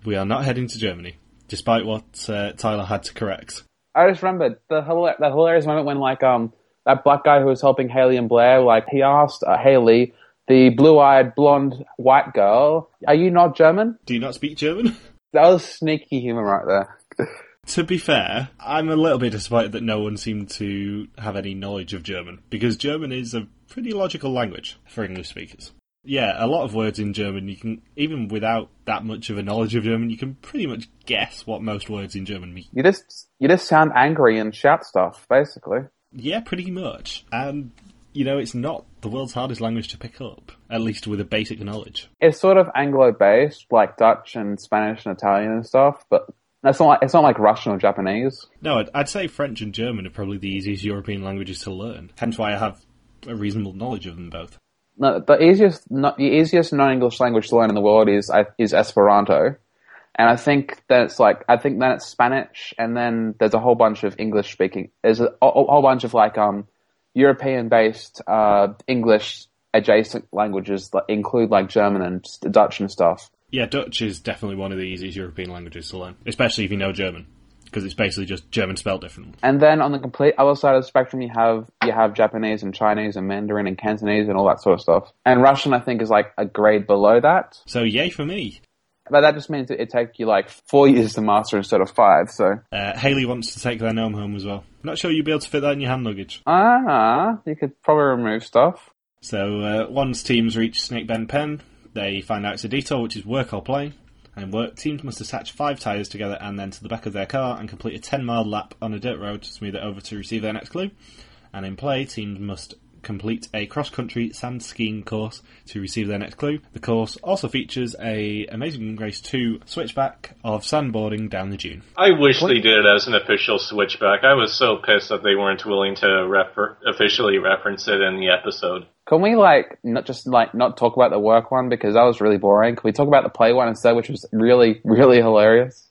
We are not heading to Germany, despite what uh, Tyler had to correct. I just remembered the hila- that hilarious moment when like um that black guy who was helping Haley and Blair, like he asked uh, Haley, the blue-eyed blonde white girl, "Are you not German?" Do you not speak German? [laughs] That was sneaky humor right there. to be fair, I'm a little bit disappointed that no one seemed to have any knowledge of German, because German is a pretty logical language for English speakers. Yeah, a lot of words in German, you can, even without that much of a knowledge of German, you can pretty much guess what most words in German mean. You just you just sound angry and shout stuff, basically. Yeah, pretty much. And, you know, it's not the world's hardest language to pick up, at least with a basic knowledge. It's sort of Anglo-based, like Dutch and Spanish and Italian and stuff, but it's not like, it's not like Russian or Japanese. No, I'd, I'd say French and German are probably the easiest European languages to learn, hence why I have a reasonable knowledge of them both. No, the easiest, not, the easiest non-English language to learn in the world is is Esperanto, And I think that it's like I think then it's Spanish, and then there's a whole bunch of English speaking. There's a, a, a whole bunch of like um European based uh, English adjacent languages that include like German and Dutch and stuff. Yeah, Dutch is definitely one of the easiest European languages to learn, especially if you know German, because it's basically just German spelled differently. And then on the complete other side of the spectrum, you have you have Japanese and Chinese and Mandarin and Cantonese and all that sort of stuff. And Russian, I think, is like a grade below that. So yay for me. But that just means it take you like four years to master instead of five. So Uh, Haley wants to take their gnome home as well. Not sure you'll be able to fit that in your hand luggage. ah, you could probably remove stuff. So uh, once teams reach Snake Bend Pen, they find out it's a detour, which is work or play. And work teams must attach five tyres together and then to the back of their car and complete a 10 mile lap on a dirt road to smooth it over to receive their next clue. And in play, teams must complete a cross country sand skiing course to receive their next clue. The course also features a Amazing Grace 2 switchback of sandboarding down the dune. I wish they did it as an official switchback. I was so pissed that they weren't willing to refer- officially reference it in the episode. Can we like not just like not talk about the work one because that was really boring? Can we talk about the play one instead, which was really really hilarious?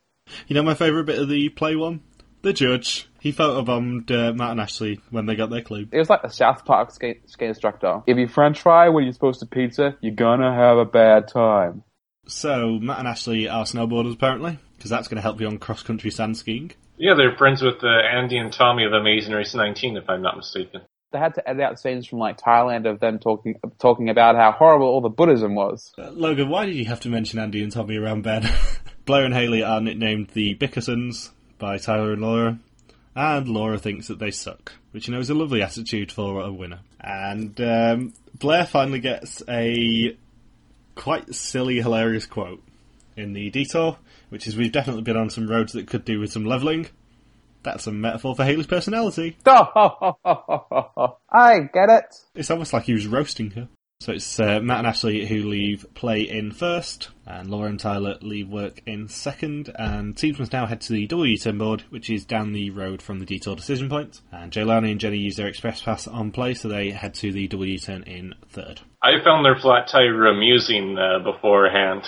You know my favourite bit of the play one? The judge. He photobombed uh, Matt and Ashley when they got their clue. It was like a South Park ski, ski instructor. If you French fry when you're supposed to pizza, you're gonna have a bad time. So Matt and Ashley are snowboarders apparently, because that's going to help you on cross country sand skiing. Yeah, they're friends with uh, Andy and Tommy of Amazing Race 19, if I'm not mistaken. They had to edit out scenes from like Thailand of them talking talking about how horrible all the Buddhism was. Uh, Logan, why did you have to mention Andy and Tommy around Ben? [laughs] Blair and Haley are nicknamed the Bickersons by Tyler and Laura, and Laura thinks that they suck, which you know is a lovely attitude for a winner. And um, Blair finally gets a quite silly, hilarious quote in the detour, which is we've definitely been on some roads that could do with some levelling. That's a metaphor for Haley's personality. [laughs] I get it. It's almost like he was roasting her. So it's uh, Matt and Ashley who leave play in first, and Laura and Tyler leave work in second, and teams must now head to the W turn board, which is down the road from the detour decision point. And Jelani and Jenny use their express pass on play, so they head to the W turn in third. I found their flat tire amusing uh, beforehand.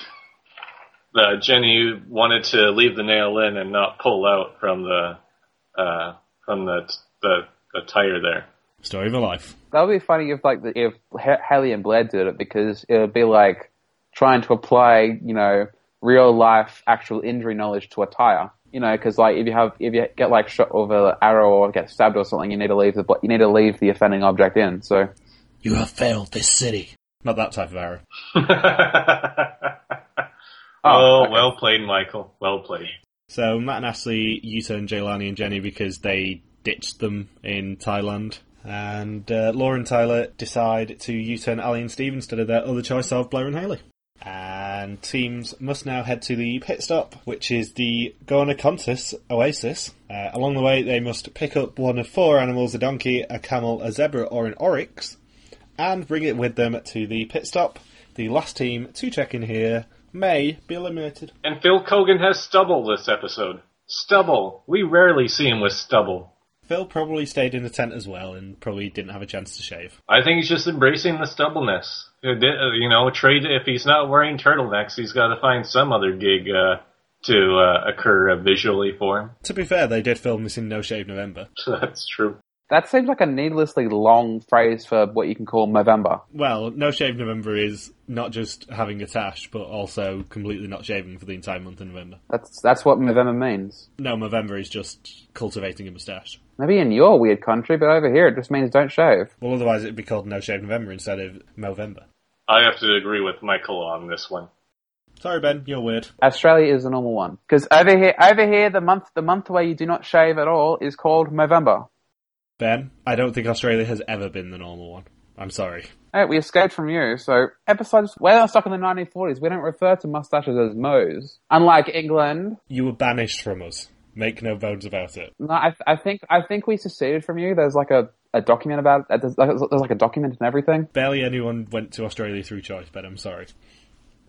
Uh, Jenny wanted to leave the nail in and not pull out from the uh, from the, the the tire there. Story of a life. That would be funny if like if H- Haley and Blair did it because it would be like trying to apply you know real life actual injury knowledge to a tire. You know, because like if you have if you get like shot with an arrow or get stabbed or something, you need to leave the you need to leave the offending object in. So You have failed this city. Not that type of arrow. [laughs] oh, okay. well played, Michael. Well played. So Matt and Ashley U-turn Jelani and Jenny because they ditched them in Thailand. And uh, Tyler decide to U-turn Ali and Steve instead of their other choice of Blair and Haley. And teams must now head to the pit stop, which is the Goanikontes Oasis. Uh, along the way, they must pick up one of four animals a donkey, a camel, a zebra, or an oryx and bring it with them to the pit stop. The last team to check in here may be eliminated. And Phil Keoghan has stubble this episode. Stubble. We rarely see him with stubble. Phil probably stayed in the tent as well and probably didn't have a chance to shave. I think he's just embracing the stubbleness. Uh, di- You know, trade if he's not wearing turtlenecks, he's got to find some other gig uh, to uh, occur uh, visually for him. To be fair, they did film this in No Shave November. [laughs] That's true. that seems like a needlessly long phrase for what you can call Movember. Well, No Shave November is not just having a tash, but also completely not shaving for the entire month of November. That's that's what Movember means. No, Movember is just cultivating a moustache. Maybe in your weird country, but over here it just means don't shave. Well, otherwise it'd be called No Shave November instead of Movember. I have to agree with Michael on this one. Sorry, Ben, you're weird. Australia is the normal one because over here, over here, the month the month where you do not shave at all is called Movember. Ben, I don't think Australia has ever been the normal one. I'm sorry. Hey, we escaped from you, so episodes where we're not stuck in the 1940s. We don't refer to mustaches as mows, unlike England. You were banished from us. Make no bones about it. No, I, I think I think we seceded from you. There's like a, a document about it. There's like, there's like a document and everything. Barely anyone went to Australia through choice, Ben, I'm sorry.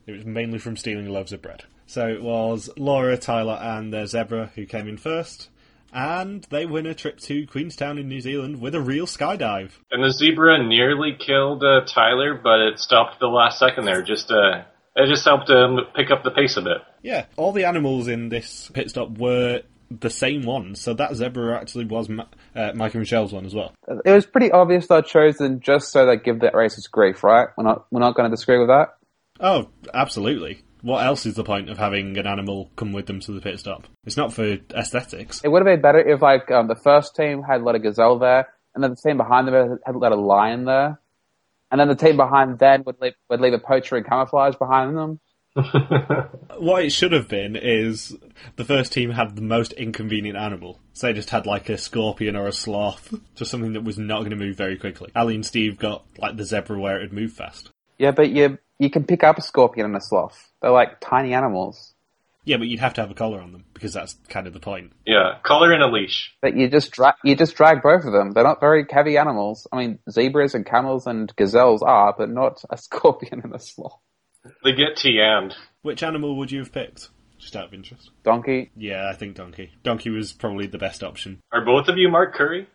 It was mainly from stealing loaves of bread. So it was Laura, Tyler, and their zebra who came in first, and they win a trip to Queenstown in New Zealand with a real skydive. And the zebra nearly killed uh, Tyler, but it stopped at the last second there. Just a, It just helped um, pick up the pace a bit. Yeah, all the animals in this pit stop were the same one. so that zebra actually was Ma- uh, and Michelle's one as well. It was pretty obvious they're chosen just so they give the racers grief, right? We're not we're not going to disagree with that. Oh, absolutely. What else is the point of having an animal come with them to the pit stop? It's not for aesthetics. It would have been better if like um, the first team had let a gazelle there, and then the team behind them had let a lion there, and then the team behind them would leave, would leave a poacher in camouflage behind them. [laughs] What it should have been is the first team had the most inconvenient animal. So they just had like a scorpion or a sloth, just something that was not going to move very quickly. Ali and Steve got like the zebra where it would move fast. Yeah, but you you can pick up a scorpion and a sloth. They're like tiny animals. Yeah, but you'd have to have a collar on them because that's kind of the point. Yeah, collar and a leash. But you just drag you just drag both of them. They're not very heavy animals. I mean, zebras and camels and gazelles are, but not a [laughs] scorpion and a sloth. They get TM'd. Which animal would you have picked? Just out of interest. Donkey. Yeah, I think donkey. Donkey was probably the best option. Are both of you Mark Curry?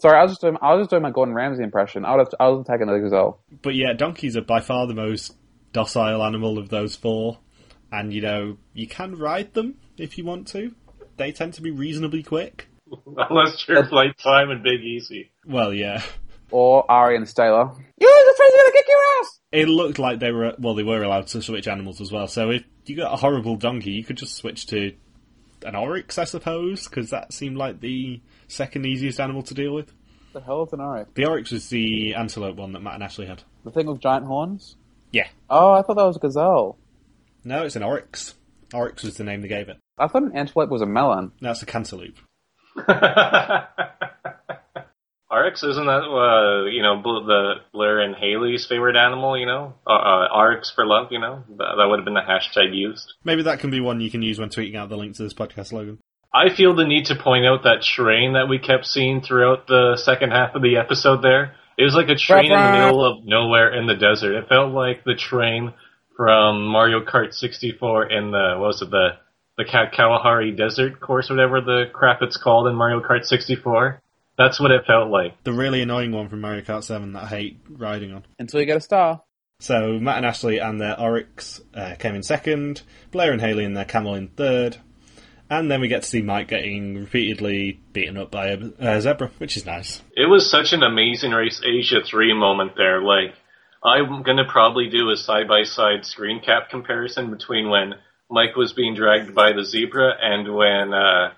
Sorry, I was just doing I was just doing my Gordon Ramsay impression. I would have I would have the gazelle. But yeah, donkeys are by far the most docile animal of those four. And you know, you can ride them if you want to. They tend to be reasonably quick. [laughs] Unless you're flight time and Big Easy. Well, yeah. Or Ari and Stayla. You the train's gonna kick your ass. It looked like they were well, they were allowed to switch animals as well. So if you got a horrible donkey, you could just switch to an oryx, I suppose, because that seemed like the second easiest animal to deal with. The hell is an oryx? The oryx was the antelope one that Matt and Ashley had. The thing with giant horns? Yeah. Oh, I thought that was a gazelle. No, it's an oryx. Oryx was the name they gave it. I thought an antelope was a melon. No, it's a cantaloupe. [laughs] Arx, isn't that, uh, you know, the Blair and Haley's favorite animal, you know? Uh, uh, Arx for love, you know? That, that would have been the hashtag used. Maybe that can be one you can use when tweeting out the link to this podcast slogan. I feel the need to point out that train that we kept seeing throughout the second half of the episode there. It was like a train in the middle of nowhere in the desert. It felt like the train from Mario Kart 64 in the, what was it, the, the Ka- Kalahari Desert course, whatever the crap it's called in Mario Kart 64. That's what it felt like. The really annoying one from Mario Kart 7 that I hate riding on. Until you get a star. So Matt and Ashley and their Oryx uh, came in second, Blair and Haley and their Camel in third, and then we get to see Mike getting repeatedly beaten up by a, a zebra, which is nice. It was such an amazing race Asia 3 moment there. Like, I'm gonna probably do a side by side screen cap comparison between when Mike was being dragged by the zebra and when, uh,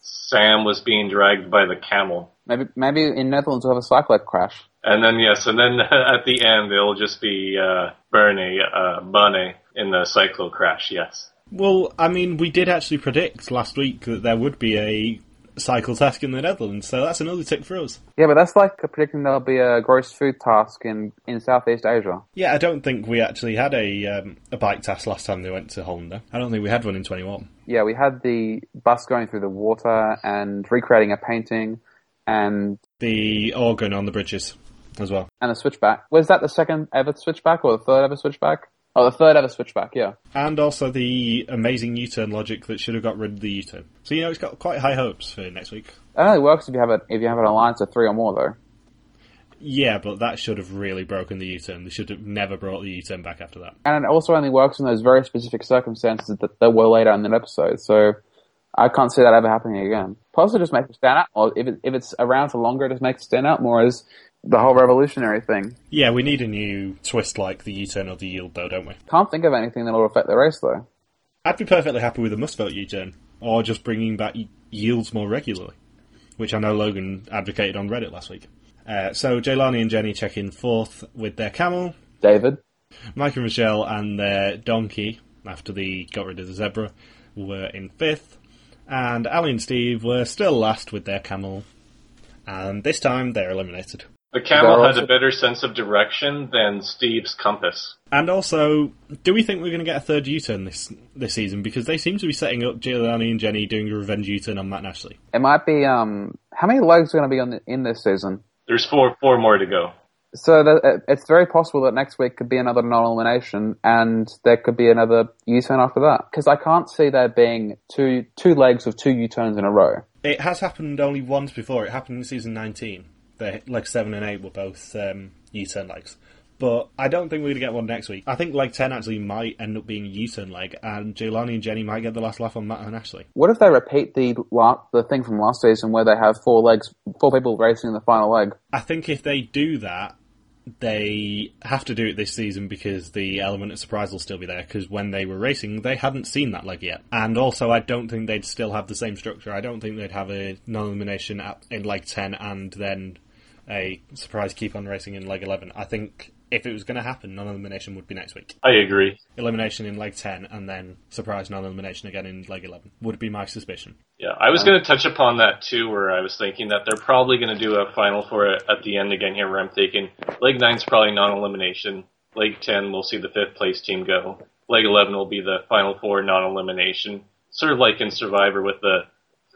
Sam was being dragged by the camel. Maybe maybe in Netherlands we'll have a cyclone crash. And then, yes, and then [laughs] at the end it'll just be, uh, Bernie, uh, Bunny in the cyclo crash, yes. Well, I mean, we did actually predict last week that there would be a cycle task in the Netherlands, so that's another tick for us. Yeah, but that's like predicting there'll be a gross food task in, in Southeast Asia. Yeah, I don't think we actually had a um, a bike task last time they went to Holland. though. I don't think we had one in 21. Yeah, we had the bus going through the water and recreating a painting and The organ on the bridges as well. and a switchback. Was that the second ever switchback or the third ever switchback? Oh, the third ever switchback, yeah. And also the amazing U-turn logic that should have got rid of the U-turn. So you know, it's got quite high hopes for next week. That only works if you have a if you have an alliance of three or more, though. Yeah, but that should have really broken the U-turn. They should have never brought the U-turn back after that. And it also only works in those very specific circumstances that, that were later in that episode. So I can't see that ever happening again. Plus, it just makes it stand out. Or if it, if it's around for longer, it just makes it stand out more as the whole revolutionary thing. Yeah, we need a new twist like the U-turn or the yield, though, don't we? Can't think of anything that'll affect the race though. I'd be perfectly happy with a must vote U-turn, or just bringing back yields more regularly, which I know Logan advocated on Reddit last week. Uh, so Jelani and Jenny check in fourth with their camel, David, Mike and Michelle and their donkey, after they got rid of the zebra, were in fifth, and Ali and Steve were still last with their camel, and this time they're eliminated. The camel They're had a better sense of direction than Steve's compass. And also, do we think we're going to get a third U-turn this this season? Because they seem to be setting up Jelani and Jenny doing a revenge U-turn on Matt and Ashley. it might be um how many legs are going to be on the, in this season? There's four four more to go. So that, it's very possible that next week could be another non-elimination, and there could be another U-turn after that. Because I can't see there being two two legs of two U-turns in a row. It has happened only once before. It happened in season 19. The leg 7 and 8 were both um, U-turn legs. But I don't think we're going to get one next week. I think leg 10 actually might end up being a U-turn leg, and Jelani and Jenny might get the last laugh on Matt and Ashley. What if they repeat the la- the thing from last season where they have four legs, four people racing in the final leg? I think if they do that, they have to do it this season because the element of surprise will still be there. Because when they were racing, they hadn't seen that leg yet, and also I don't think they'd still have the same structure. I don't think they'd have a non-elimination at, in leg ten and then a surprise keep on racing in leg eleven. I think if it was going to happen, non-elimination would be next week. I agree. Elimination in leg ten and then surprise non-elimination again in leg eleven would be my suspicion. Yeah, I was um, going to touch upon that too, where I was thinking that they're probably going to do a final for it at the end again here, where I'm thinking leg nine's probably non-elimination. Leg ten, we'll see the fifth place team go. Leg eleven will be the final four non-elimination, sort of like in Survivor with the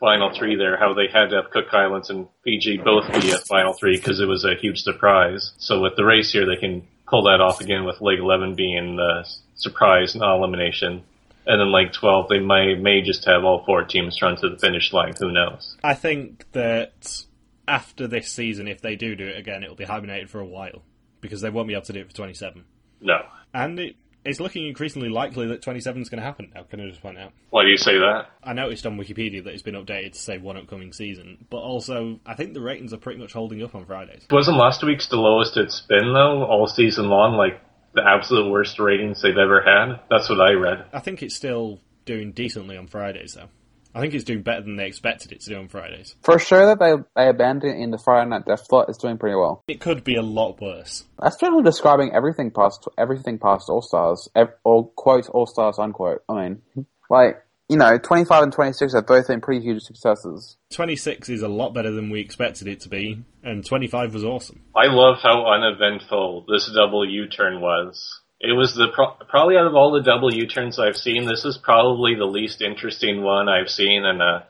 final three there, how they had to have Cook Islands and Fiji both be at final three because it was a huge surprise. So with the race here, they can pull that off again with leg 11 being the surprise non-elimination. And then like 12, they may, may just have all four teams run to the finish line. Who knows? I think that after this season, if they do do it again, it'll be hibernated for a while because they won't be able to do it for 27. No. And it, it's looking increasingly likely that 27 is going to happen now, can I just point out? Why do you say that? I noticed on Wikipedia that it's been updated to say one upcoming season, but also I think the ratings are pretty much holding up on Fridays. Wasn't last week's the lowest it's been though, all season long, like the absolute worst ratings they've ever had? That's what I read. I think it's still doing decently on Fridays, though. I think it's doing better than they expected it to do on Fridays. For a show that they they abandoned in the Friday Night Death slot, is doing pretty well. It could be a lot worse. That's generally describing everything past everything past All Stars, ev- or quote All Stars unquote. I mean, like you know, twenty five and twenty six have both been pretty huge successes. 26 is a lot better than we expected it to be, and 25 was awesome. I love how uneventful this double U-turn was. It was the pro- probably out of all the double U-turns I've seen, this is probably the least interesting one I've seen in a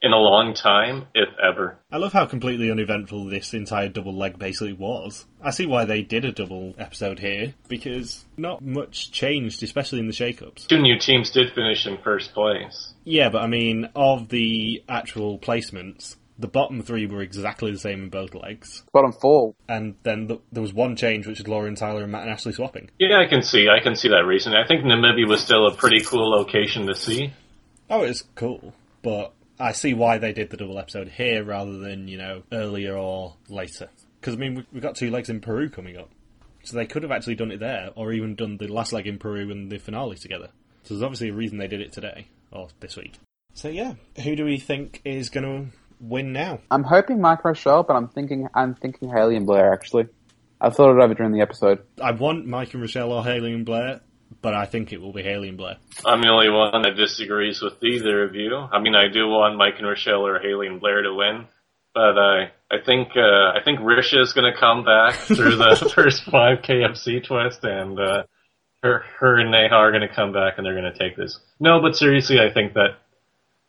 in a long time, if ever. I love how completely uneventful this entire double leg basically was. I see why they did a double episode here, because not much changed, especially in the shake-ups. Two new teams did finish in first place. Yeah, but I mean, of the actual placements, the bottom three were exactly the same in both legs. Bottom four, And then the, there was one change, which is Lauren Tyler and Matt and Ashley swapping. Yeah, I can see. I can see that reason. I think Namibia was still a pretty cool location to see. Oh, it's cool, but I see why they did the double episode here rather than, you know, earlier or later. Because, I mean, we- we've got two legs in Peru coming up. So they could have actually done it there, or even done the last leg in Peru and the finale together. So there's obviously a reason they did it today, or this week. So yeah, who do we think is going to win now? I'm hoping Mike Rochelle, but I'm thinking I'm thinking Haley and Blair actually. I thought it over during the episode. I want Mike and Rochelle or Haley and Blair, but I think it will be Haley and Blair. I'm the only one that disagrees with either of you. I mean, I do want Mike and Rochelle or Haley and Blair to win, but I I think uh, I think Risha is going to come back through the [laughs] first five KFC twist, and uh, her her and Neha are going to come back and they're going to take this. No, but seriously, I think that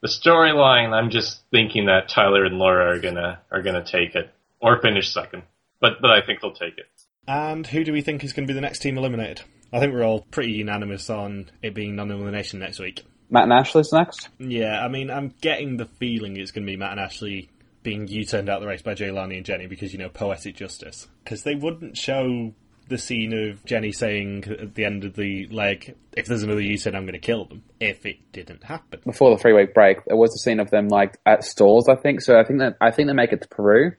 the storyline. I'm just thinking that Tyler and Laura are gonna are gonna take it or finish second, but but I think they'll take it. And who do we think is going to be the next team eliminated? I think we're all pretty unanimous on it being non-elimination next week. Matt and Ashley's next. Yeah, I mean, I'm getting the feeling it's going to be Matt and Ashley being U-turned out the race by Jelani and Jenny because, you know, poetic justice. Because they wouldn't show the scene of Jenny saying at the end of the leg, if there's another U-turn, I'm going to kill them, if it didn't happen. Before the three week break, there was a scene of them like at stalls. I think so. I think that I think they make it to Peru.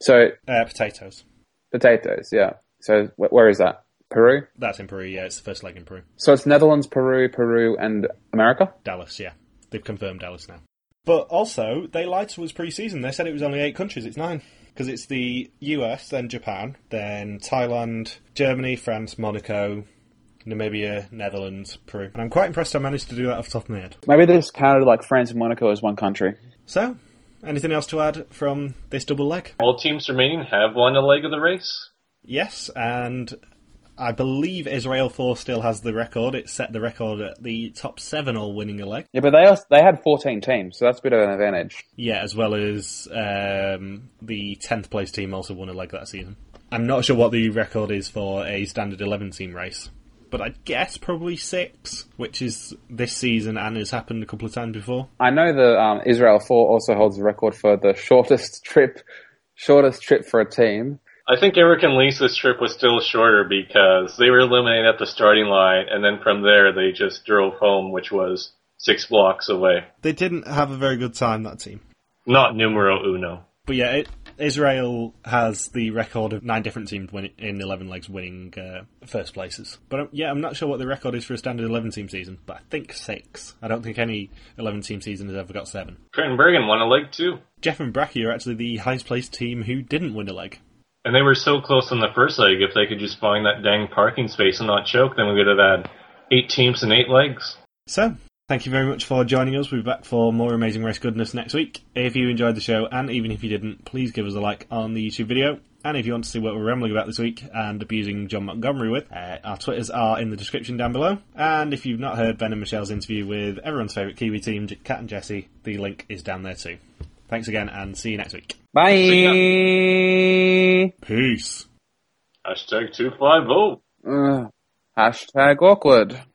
So Uh, potatoes. potatoes, yeah. So wh- where is that? Peru. That's in Peru, yeah, it's the first leg in Peru. So it's Netherlands, Peru, Peru, and America. Dallas, yeah. They've confirmed Dallas now. But also, they lied to us pre-season. They said it was only eight countries. It's nine. Because it's the US, then Japan, then Thailand, Germany, France, Monaco, Namibia, Netherlands, Peru. And I'm quite impressed I managed to do that off the top of my head. Maybe they just counted like France and Monaco as one country. So, anything else to add from this double leg? All teams remaining have won a leg of the race. Yes, and I believe Israel 4 still has the record. It set the record at the top seven all winning a leg. Yeah, but they also, they had 14 teams, so that's a bit of an advantage. Yeah, as well as um, the 10th place team also won a leg that season. I'm not sure what the record is for a standard 11 team race, but I guess probably six, which is this season and has happened a couple of times before. I know that um, Israel 4 also holds the record for the shortest trip, shortest trip for a team. I think Eric and Lisa's trip was still shorter because they were eliminated at the starting line, and then from there they just drove home, which was six blocks away. They didn't have a very good time, that team. Not numero uno. But yeah, it, Israel has the record of nine different teams win, in 11 legs winning uh, first places. But um, yeah, I'm not sure what the record is for a standard 11 team season, but I think six. I don't think any 11 team season has ever got seven. Creighton Bergen won a leg too. Jeff and Bracky are actually the highest placed team who didn't win a leg. And they were so close in the first leg. If they could just find that dang parking space and not choke, then we would have had eight teams and eight legs. So, thank you very much for joining us. We'll be back for more Amazing Race goodness next week. If you enjoyed the show, and even if you didn't, please give us a like on the YouTube video. And if you want to see what we're rambling about this week and abusing John Montgomery with, uh, our Twitters are in the description down below. And if you've not heard Ben and Michelle's interview with everyone's favourite Kiwi team, Cat and Jesse, the link is down there too. Thanks again, and see you next week. Bye. Peace. Hashtag 250. Hashtag awkward.